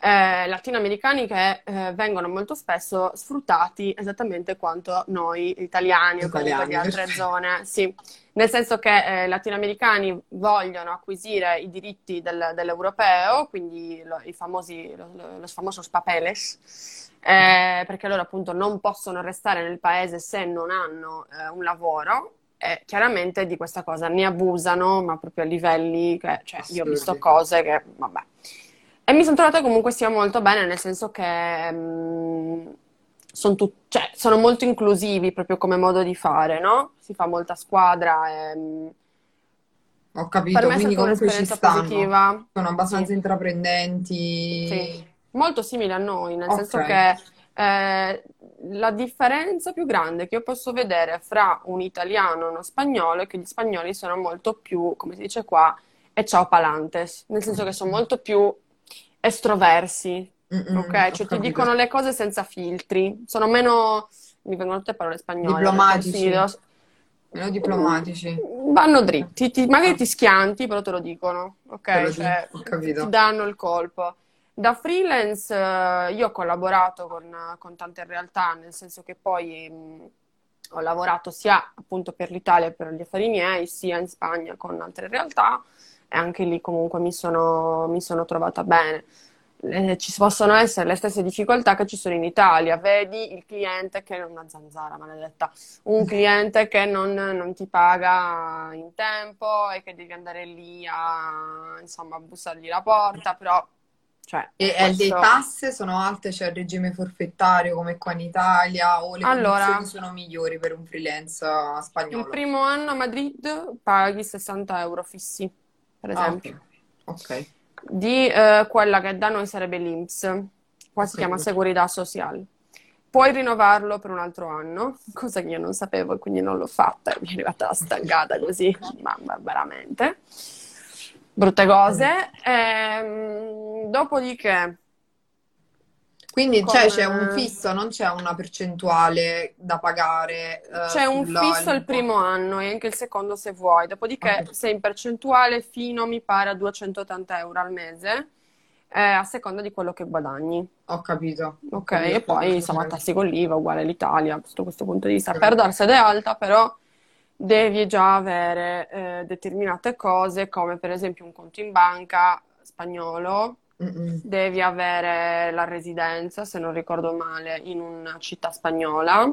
eh, latinoamericani che eh, vengono molto spesso sfruttati esattamente quanto noi italiani, o comunque di altre zone. Sì, nel senso che eh, latinoamericani vogliono acquisire i diritti del, dell'europeo, quindi lo, i famosi, lo, lo, los famosos papeles, eh, perché loro appunto non possono restare nel paese se non hanno eh, un lavoro. E chiaramente di questa cosa ne abusano, ma proprio a livelli che, cioè, io ho visto cose che, vabbè. E mi sono trovata comunque sia molto bene, nel senso che um, sono, tut- cioè, sono, molto inclusivi proprio come modo di fare, no? Si fa molta squadra e... Um, Ho capito, per me quindi comunque ci stanno. Positiva. Sono abbastanza sì. intraprendenti. Sì, molto simili a noi, nel okay. senso che eh, la differenza più grande che io posso vedere fra un italiano e uno spagnolo è che gli spagnoli sono molto più, come si dice qua, e ciao palantes, nel senso che sono molto più estroversi, Mm-mm, ok? Cioè ti dicono le cose senza filtri, sono meno, mi vengono tutte parole spagnole. Diplomatici. Meno diplomatici. Vanno dritti, ti, magari ti schianti, però te lo dicono, ok? Lo cioè, ti danno il colpo. Da freelance eh, io ho collaborato con, con, tante realtà, nel senso che poi mh, ho lavorato sia appunto per l'Italia per gli affari miei, sia in Spagna con altre realtà anche lì comunque mi sono, mi sono trovata bene. Eh, ci possono essere le stesse difficoltà che ci sono in Italia. Vedi il cliente che è una zanzara maledetta, un cliente che non, non, ti paga in tempo e che devi andare lì a insomma bussargli la porta, però. Cioè, e questo... le tasse sono alte, c'è cioè il regime forfettario come qua in Italia o le allora, condizioni sono migliori per un freelance spagnolo? Il primo anno a Madrid paghi 60 euro fissi per ah, esempio. Ah, ok. Di eh, quella che da noi sarebbe l'INPS, qua okay. si chiama Seguridad Social. Puoi rinnovarlo per un altro anno, cosa che io non sapevo e quindi non l'ho fatta, mi è arrivata la stangata così, mamma veramente. Brutte cose. Ehm, dopodiché quindi Come... c'è, c'è, un fisso, non c'è una percentuale da pagare. Uh, c'è un fisso il primo anno e anche il secondo se vuoi, dopodiché okay. sei in percentuale fino, mi pare, a 280 euro al mese, eh, a seconda di quello che guadagni. Ho capito. Ok, capito, e poi insomma tassi con l'IVA uguale all'Italia, sotto questo punto di vista. Per dar sede alta però devi già avere eh, determinate cose come per esempio un conto in banca spagnolo Mm-mm. devi avere la residenza, se non ricordo male, in una città spagnola.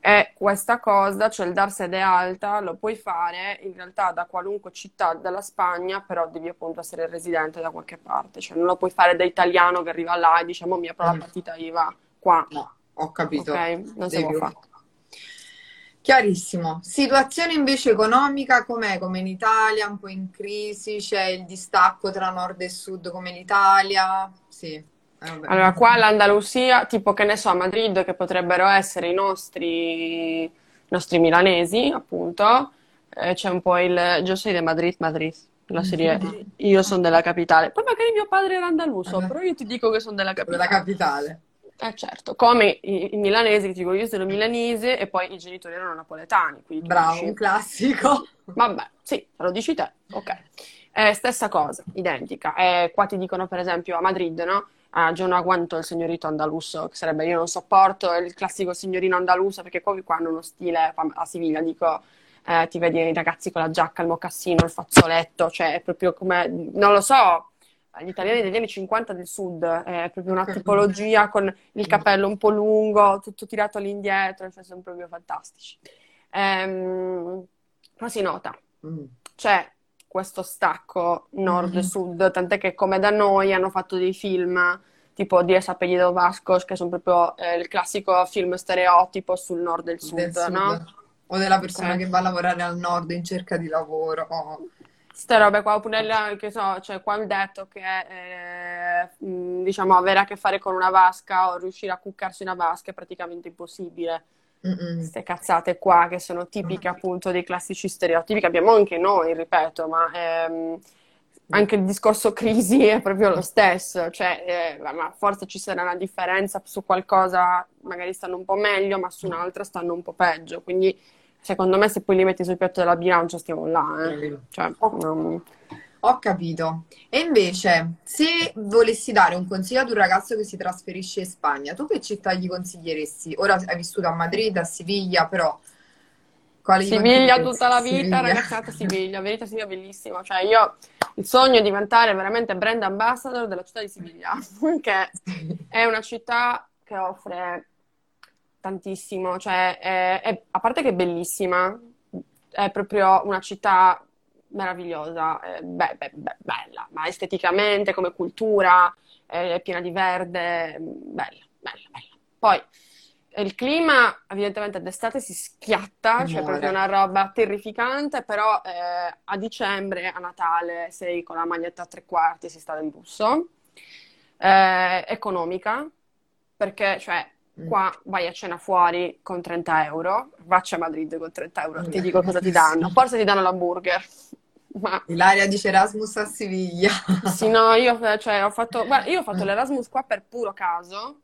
E questa cosa, cioè il dar sede alta, lo puoi fare in realtà da qualunque città della Spagna, però devi appunto essere residente da qualche parte, cioè non lo puoi fare da italiano che arriva là e diciamo mi apro la mm. partita IVA qua. No, ho capito. Ok, non si può fare. Chiarissimo. Situazione invece economica com'è? Come in Italia, un po' in crisi? C'è il distacco tra nord e sud come in Italia? Sì. Eh. Allora, qua l'Andalusia, tipo che ne so, a Madrid, che potrebbero essere i nostri, i nostri milanesi, appunto, eh, c'è un po' il Yo soy de Madrid, Madrid, la serie Io sono della capitale. Poi magari mio padre era andaluso, Eh. però io ti dico che sono della Della capitale. Eh certo, come i, i milanesi, dico io sono milanese e poi i genitori erano napoletani, Bravo, dici- un classico. Vabbè, sì, te lo dici te, ok. Eh, stessa cosa, identica. Eh, qua ti dicono, per esempio, a Madrid, no? Ah, yo no aguanto il signorito andaluso, che sarebbe io non sopporto il classico signorino andaluso, perché poi qua hanno uno stile, a Siviglia dico, eh, ti vedi i ragazzi con la giacca, il mocassino, il fazzoletto, cioè è proprio come, non lo so, gli italiani degli anni 50 del sud, è proprio una tipologia con il capello un po' lungo, tutto tirato all'indietro, cioè sono proprio fantastici. Ehm, però si nota, Mm. c'è questo stacco nord-sud, tant'è che come da noi hanno fatto dei film tipo Diez apellido Vascos, che sono proprio eh, il classico film stereotipo sul nord e il sud, Del sud. no? O della persona Ok. che va a lavorare al nord in cerca di lavoro. Oh. Ste robe qua, oppure la- che so, c'è qua il detto che eh, mh, diciamo avere a che fare con una vasca o riuscire a cuccarsi una vasca è praticamente impossibile. Queste cazzate qua che sono tipiche appunto dei classici stereotipi che abbiamo anche noi, ripeto, ma ehm, anche il discorso crisi è proprio lo stesso, cioè eh, ma forse ci sarà una differenza su qualcosa, magari stanno un po' meglio, ma su un'altra stanno un po' peggio, quindi secondo me se poi li metti sul piatto della bilancia stiamo là, eh. Cioè, non- Ho capito. E invece, se volessi dare un consiglio ad un ragazzo che si trasferisce in Spagna, tu che città gli consiglieresti? Ora hai vissuto a Madrid, a Siviglia, però quale Siviglia tutta la vita, Siviglia. ragazzata Siviglia, verità Siviglia è bellissima, cioè io il sogno è diventare veramente brand ambassador della città di Siviglia, che è una città che offre tantissimo, cioè è- è- a parte che è bellissima, è proprio una città meravigliosa, è be- be- be- bella, ma esteticamente, come cultura, è piena di verde, bella, bella, bella. Poi il clima, evidentemente, d'estate si schiatta, cioè Muore. proprio una roba terrificante, però eh, a dicembre, a Natale, sei con la maglietta a tre quarti, si sta del lusso. Eh, economica, perché, cioè. Qua vai a cena fuori con 30 euro, vacci a Madrid con 30 euro, ti Mm. dico cosa ti danno. Forse ti danno l'hamburger, ma Ilaria dice Erasmus a Siviglia. sì, no, io, cioè, ho fatto, guarda, io ho fatto l'Erasmus qua per puro caso,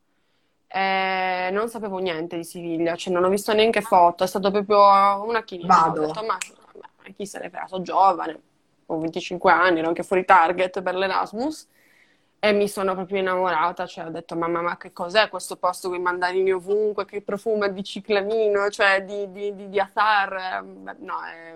e non sapevo niente di Siviglia, cioè non ho visto neanche foto, è stato proprio una chimica. Vado. Ho detto, ma, ma chi se ne frega, sono giovane, ho 25 anni, ero anche fuori target per l'Erasmus, e mi sono proprio innamorata, cioè ho detto, mamma, ma che cos'è questo posto con i mandarini ovunque, che profuma di ciclamino, cioè di, di, di, di azar, eh, no, è...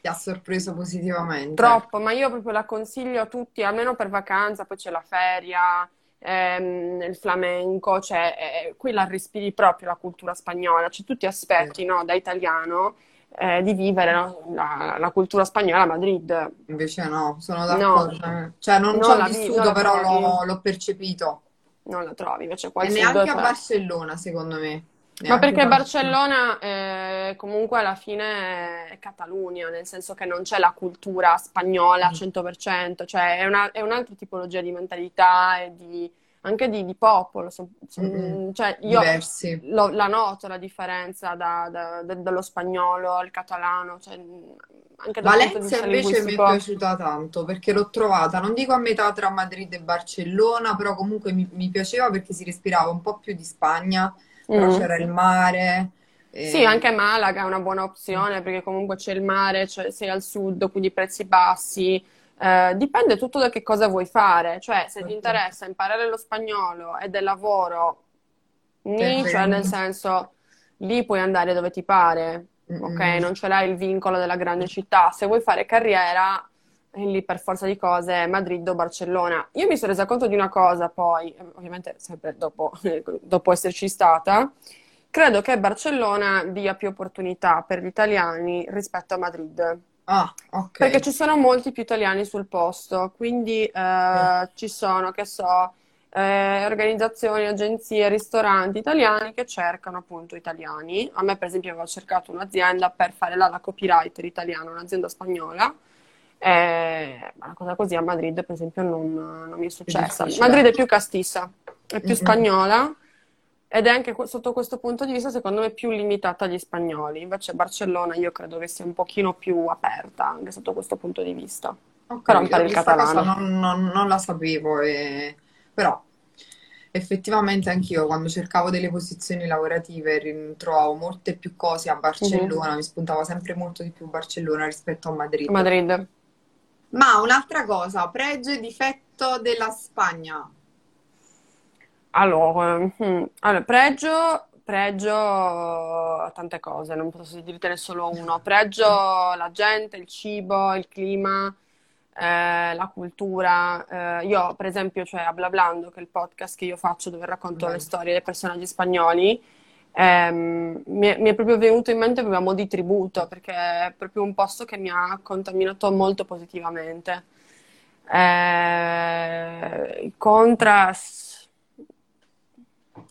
Ti ha sorpreso positivamente. Troppo, ma io proprio la consiglio a tutti, almeno per vacanza, poi c'è la feria, ehm, il flamenco, cioè eh, qui la respiri proprio la cultura spagnola, cioè tu ti aspetti, no, da italiano, eh, di vivere no, la, la cultura spagnola a Madrid. Invece no, sono No. d'accordo. Cioè, non Non ci ho vi- vissuto, la però l'ho l'ho percepito. Non la trovi, invece qua E al sud, neanche a cioè- Barcellona, secondo me. Ma Neanche perché a Barcellona eh, comunque alla fine è Catalunya, nel senso che non c'è la cultura spagnola al 100%, cioè è una- è un'altra tipologia di mentalità e di, anche di, di popolo. son- son- Mm-mm. cioè io lo- la noto la differenza da- da- da- dallo spagnolo al catalano, cioè, anche punto di Valencia invece mi è piaciuta tanto perché l'ho trovata, non dico a metà tra Madrid e Barcellona, però comunque mi, mi piaceva perché si respirava un po' più di Spagna, però Mm. c'era il mare. e- Sì, anche Malaga è una buona opzione perché comunque c'è il mare, cioè sei al sud, quindi prezzi bassi. Eh, dipende tutto da che cosa vuoi fare, cioè se ti Certo. interessa imparare lo spagnolo e del lavoro, nì, Perfetto. cioè nel senso lì puoi andare dove ti pare, ok? Non ce l'hai il vincolo della grande città. Se vuoi fare carriera, è lì per forza di cose Madrid o Barcellona. Io mi sono resa conto di una cosa poi, ovviamente sempre dopo, dopo esserci stata. Credo che Barcellona dia più opportunità per gli italiani rispetto a Madrid, Ah, ok. perché ci sono molti più italiani sul posto, quindi eh, ci sono, che so, eh, organizzazioni, agenzie, ristoranti italiani che cercano appunto italiani. A me, per esempio, avevo cercato un'azienda per fare là la copywriter italiana, un'azienda spagnola. Eh, una cosa così a Madrid, per esempio, non, non mi è successa. difficile. Madrid è più castissa, è più Mm-mm. spagnola ed è anche sotto questo punto di vista, secondo me, più limitata agli spagnoli. Invece Barcellona io credo che sia un pochino più aperta anche sotto questo punto di vista. Ho Però impari il catalano. non, non- non la sapevo, e- però effettivamente anch'io quando cercavo delle posizioni lavorative trovavo molte più cose a Mhm. Barcellona, mi spuntava sempre molto di più Barcellona rispetto a Madrid. Madrid. Ma un'altra cosa, pregio e difetto della Spagna. Allora, hmm, allora, pregio, pregio tante cose, non posso dirtene solo uno. Pregio la gente, il cibo, il clima, eh, la cultura. Eh, io, per esempio, cioè a Blablando, che è il podcast che io faccio dove racconto le Bello. storie dei personaggi spagnoli, ehm, mi è, mi è proprio venuto in mente proprio a mo' di tributo, perché è proprio un posto che mi ha contaminato molto positivamente. Eh, i contrast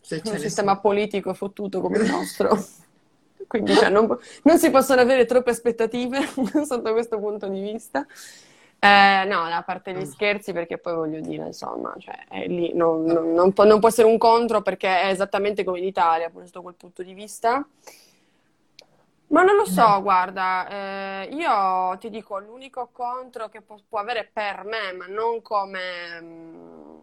Se un sistema sono. politico fottuto come il nostro. Quindi cioè, non, non si possono avere troppe aspettative sotto questo punto di vista. Eh, no, a parte gli scherzi, perché poi voglio dire, insomma, cioè, lì, non, non- non può, non può essere un contro perché è esattamente come l'Italia, pure sotto quel punto di vista. Ma non lo so, guarda, eh, io ti dico, l'unico contro che può, può avere per me, ma non come, mm,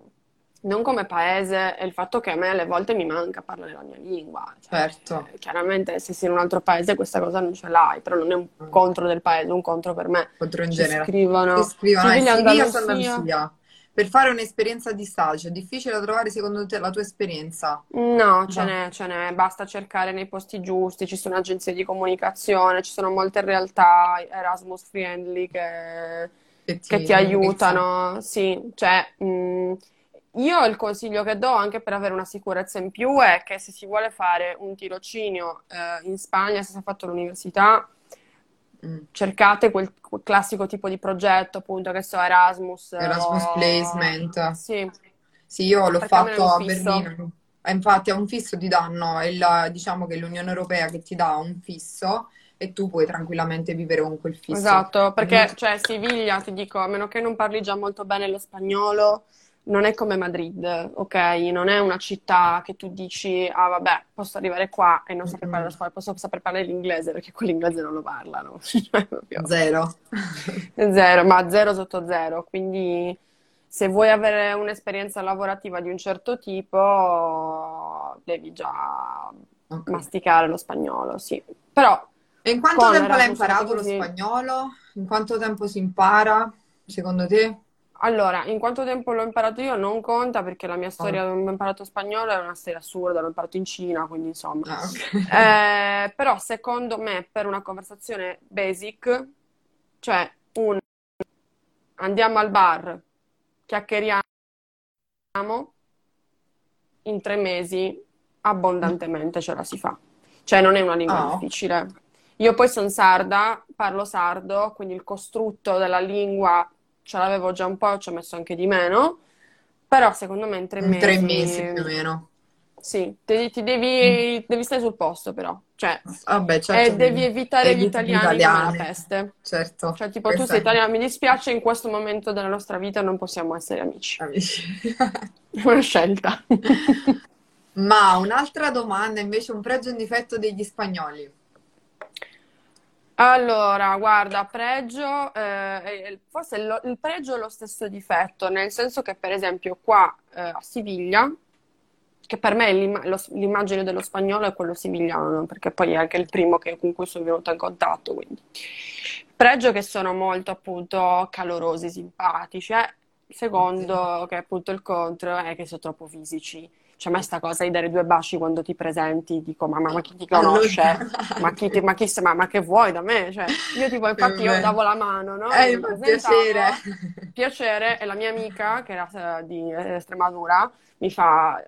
non come paese, è il fatto che a me alle volte mi manca parlare la mia lingua. Cioè, Certo. eh, chiaramente se sei in un altro paese questa cosa non ce l'hai, però non è un contro del paese, è un contro per me. Contro in Ci genere. scrivono Ti scrivono, eh, Siviglia, su Andalusia. Andalusia. Per fare un'esperienza di stage, è difficile da trovare secondo te la tua esperienza? No, ce No. n'è, ce n'è, basta cercare nei posti giusti, ci sono agenzie di comunicazione, ci sono molte realtà Erasmus friendly che, Che che ti ti indirizzano? aiutano, sì, cioè mh, io il consiglio che do anche per avere una sicurezza in più è che se si vuole fare un tirocinio eh, in Spagna, se si è fatto l'università, Mm. cercate quel, quel classico tipo di progetto, appunto, che so, Erasmus Erasmus o... Placement. Sì, Sì, io l'ho è fatto a fisso. Berlino. Eh, Infatti a un fisso ti danno, è la- diciamo che è l'Unione Europea che ti dà un fisso e tu puoi tranquillamente vivere con quel fisso. Esatto, perché Mm. cioè Siviglia, ti dico, a meno che non parli già molto bene lo spagnolo, non è come Madrid, ok? Non è una città che tu dici, ah vabbè, posso arrivare qua e non saper parlare lo Mm-mm. spagnolo, posso saper parlare l'inglese, perché quell'inglese non lo parlano, Cioè, Zero. zero, ma zero sotto zero, quindi se vuoi avere un'esperienza lavorativa di un certo tipo, devi già Ok. masticare lo spagnolo, sì. Però E in quanto tempo l'hai imparato lo così... spagnolo? In quanto tempo si impara, secondo te? Allora, in quanto tempo l'ho imparato io non conta perché la mia storia Ah, dove ho imparato spagnolo è una storia assurda, l'ho imparato in Cina, quindi insomma. ah, ok. Eh, però secondo me per una conversazione basic, cioè un andiamo al bar, chiacchieriamo, in tre mesi abbondantemente ce la si fa. Cioè non è una lingua Ah, difficile. Io poi sono sarda, parlo sardo, quindi il costrutto della lingua ce l'avevo già un po', ci ho messo anche di meno, però secondo me in tre in tre mesi mesi, più o meno. sì, ti, ti Mm. devi, devi stare sul posto però, cioè, Vabbè, e certo, devi quindi evitare gli gli italiani come la italiani. peste. Certo, Cioè, tipo, tu sei è italiano, mi dispiace, in questo momento della nostra vita non possiamo essere amici. amici. È una scelta. Ma un'altra domanda invece, un pregio e un difetto degli spagnoli. Allora, guarda, pregio, eh, forse lo- il pregio è lo stesso difetto, nel senso che per esempio qua eh, a Siviglia, che per me l'imma- lo- l'immagine dello spagnolo è quello sivigliano, perché poi è anche il primo che- con cui sono venuta in contatto, quindi. Pregio che sono molto appunto calorosi, simpatici, eh. Secondo, che è appunto il contro, è che sono troppo fisici. A me sta cosa di dare due baci quando ti presenti, dico, ma, ma- ma chi ti conosce? Ma chi, ti- ma chi ma- ma che vuoi da me? Cioè, io tipo, infatti io davo la mano, no? Eh, piacere. piacere, e la mia amica, che era eh, di Estremadura, mi fa,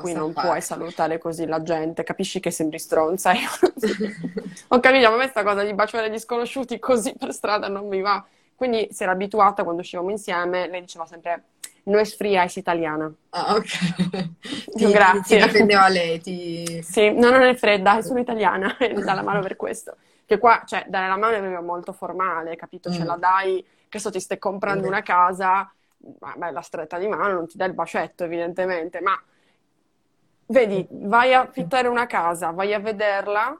qui non fai? puoi salutare così la gente, capisci che sembri stronza? Ho capito, ma a me sta cosa di baciare gli sconosciuti così per strada non mi va. Quindi si era abituata quando uscivamo insieme, lei diceva sempre, no es fría, es italiana. Ah, ok. Ti, Grazie. ti difendeva lei, ti... Sì, no, non è fredda, sono italiana e mi dà la mano per questo. Che qua, cioè, dare la mano è molto formale, capito? Ce Mm. la dai, che so, ti stai comprando Mm. una casa, ma beh, la stretta di mano, non ti dai il bacetto, evidentemente, ma vedi, vai a affittare una casa, vai a vederla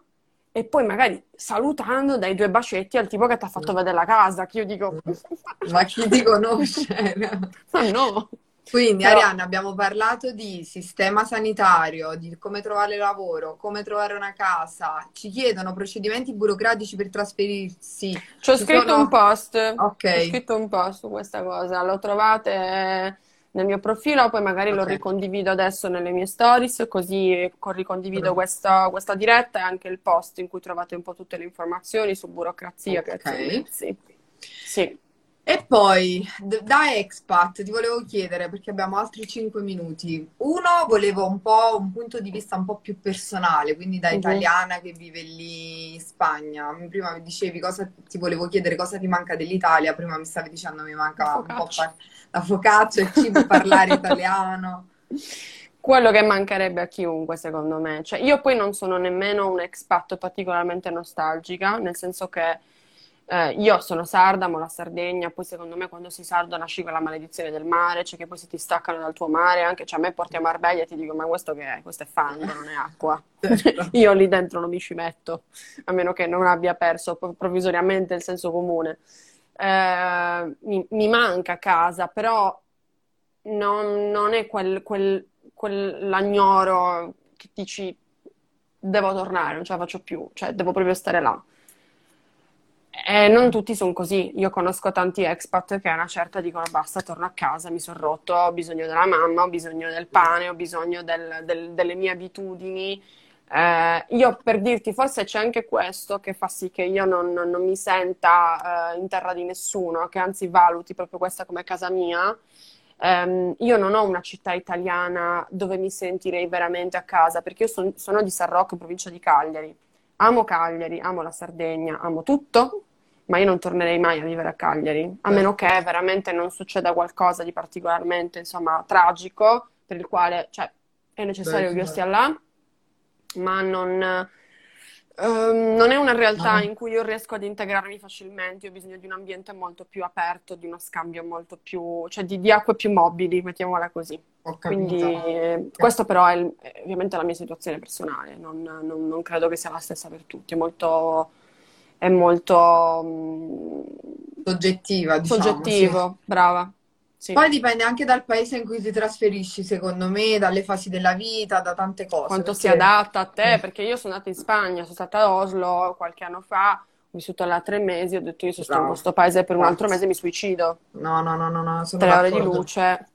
e poi magari salutando dai due bacetti al tipo che ti ha fatto vedere la casa, che io dico, Ma chi ti conosce? ma no. Quindi, Però- Arianna, abbiamo parlato di sistema sanitario, di come trovare lavoro, come trovare una casa. Ci chiedono procedimenti burocratici per trasferirsi. Ci ho scritto sono- un post, Ok. ho scritto un post su questa cosa, lo trovate nel mio profilo, poi magari lo Ok. ricondivido adesso nelle mie stories, così co- ricondivido questa, questa diretta e anche il post in cui trovate un po' tutte le informazioni su burocrazia, Ok. creazione di mezzi. Sì. E poi, da expat, ti volevo chiedere, perché abbiamo altri 5 minuti. Uno, volevo un po' un punto di vista un po' più personale, quindi da Mhm. italiana che vive lì in Spagna. Prima mi dicevi cosa ti volevo chiedere, cosa ti manca dell'Italia, prima mi stavi dicendo mi manca un po' par- la focaccia, il cibo, parlare italiano. Quello che mancherebbe a chiunque, secondo me. Cioè, io poi non sono nemmeno un expat particolarmente nostalgica, nel senso che eh, io sono sarda, amo la Sardegna, poi secondo me quando sei sardo nasci con la maledizione del mare, cioè che poi si ti staccano dal tuo mare, anche cioè a me porti a Marbella e ti dico, ma questo che è? Questo è fango, non è acqua. Certo. Io lì dentro non mi ci metto, a meno che non abbia perso pr- provvisoriamente il senso comune. Eh, mi, mi manca casa, però non, non è quel, quel, quell'agnoro che dici devo tornare, non ce la faccio più, cioè devo proprio stare là. E non tutti sono così. Io conosco tanti expat che a una certa dicono basta, torno a casa, mi sono rotto, ho bisogno della mamma, ho bisogno del pane, ho bisogno del- del- delle mie abitudini. Eh, io per dirti, forse c'è anche questo che fa sì che io non, non mi senta eh, in terra di nessuno, che anzi valuti proprio questa come casa mia. Ehm, io non ho una città italiana dove mi sentirei veramente a casa, perché io son- sono di San Rocco, in provincia di Cagliari. Amo Cagliari, amo la Sardegna, amo tutto, ma io non tornerei mai a vivere a Cagliari, a meno che veramente non succeda qualcosa di particolarmente, insomma, tragico, per il quale, cioè, è necessario Beh, che io certo. stia là, ma non, ehm, non è una realtà No. in cui io riesco ad integrarmi facilmente, ho bisogno di un ambiente molto più aperto, di uno scambio molto più, cioè di, di acque più mobili, mettiamola così. Quindi eh, questo però è, il- è ovviamente la mia situazione personale, non, non- non credo che sia la stessa per tutti, è molto, è molto mm, Soggettiva, diciamo, sì. soggettivo, brava. Sì. Poi dipende anche dal paese in cui ti trasferisci, secondo me, dalle fasi della vita, da tante cose. Quanto si perché- adatta a te, perché io sono andata in Spagna, sono stata a Oslo qualche anno fa, ho vissuto là tre mesi, ho detto io sto in questo paese per un altro mese mi suicido, No, no, no, no, no, sono tre ore di d'accordo. luce.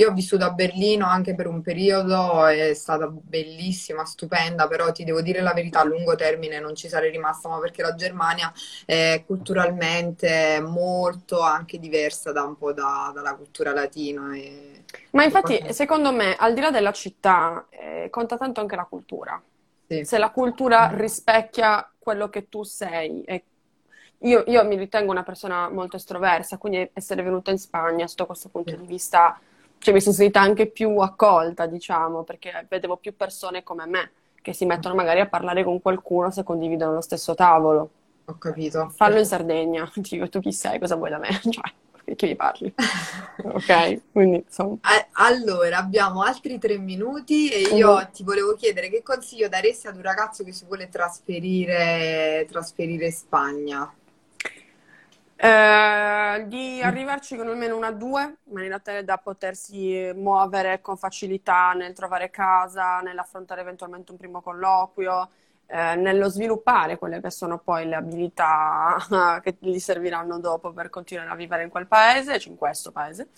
Io ho vissuto a Berlino anche per un periodo, è stata bellissima, stupenda, però ti devo dire la verità, a lungo termine non ci sarei rimasta, ma perché la Germania è culturalmente molto anche diversa da un po' da- dalla cultura latina. E... Ma infatti, Qualcosa- secondo me, al di là della città, eh, conta tanto anche la cultura. sì. Se la cultura rispecchia quello che tu sei. E io, io mi ritengo una persona molto estroversa, quindi essere venuta in Spagna, sotto questo punto di vista, cioè mi sono sentita anche più accolta, diciamo, perché vedevo più persone come me, che si mettono magari a parlare con qualcuno se condividono lo stesso tavolo. Ho capito. Fallo in Sardegna, dico, tu chi sei, cosa vuoi da me? Cioè, perché mi parli? Ok, quindi insomma. Allora, abbiamo altri tre minuti e io Mhm. ti volevo chiedere che consiglio daresti ad un ragazzo che si vuole trasferire, trasferire in Spagna? Eh, di arrivarci con almeno una o due, in maniera tale da potersi muovere con facilità nel trovare casa, nell'affrontare eventualmente un primo colloquio, eh, nello sviluppare quelle che sono poi le abilità che gli serviranno dopo per continuare a vivere in quel paese, cioè in questo paese.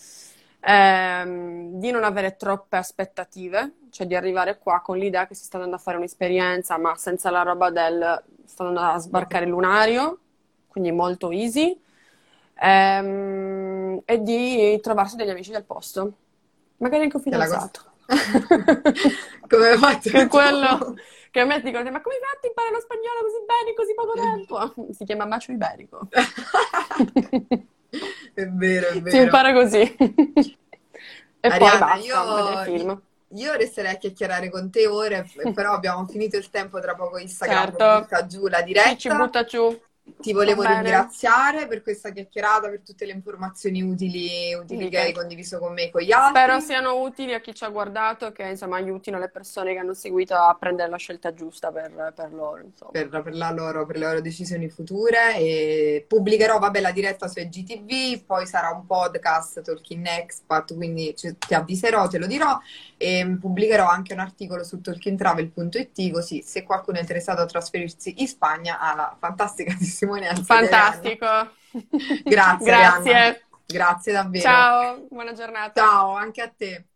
Ehm, di non avere troppe aspettative, cioè di arrivare qua con l'idea che si sta andando a fare un'esperienza, ma senza la roba del sta andando a sbarcare il lunario, quindi molto easy. Ehm, e di trovarsi degli amici del posto, magari anche un fidanzato. Come hai fatto Che quello che a me dicono, ma come hai fatto a imparare lo spagnolo così bene in così poco tempo? Si chiama bacio iberico. È vero, è Si vero. impara così. E Arianna, poi basta, io, film. io resterei a chiacchierare con te ore, però abbiamo finito il tempo, tra poco Instagram Certo. butta giù la Sì, ci diretta. butta giù. Ti volevo ringraziare per questa chiacchierata, per tutte le informazioni utili, utili che hai condiviso con me e con gli altri. Spero siano utili a chi ci ha guardato, che insomma aiutino le persone che hanno seguito a prendere la scelta giusta per, per loro, per, per la loro, per le loro decisioni future e pubblicherò vabbè, la diretta su IGTV, poi sarà un podcast Talking Expat, quindi ci- ti avviserò, te lo dirò e pubblicherò anche un articolo su talkingtravel.it così se qualcuno è interessato a trasferirsi in Spagna ha la fantastica testimonianza. Fantastico. Grazie. Grazie. Grazie davvero. Ciao, buona giornata. Ciao, anche a te.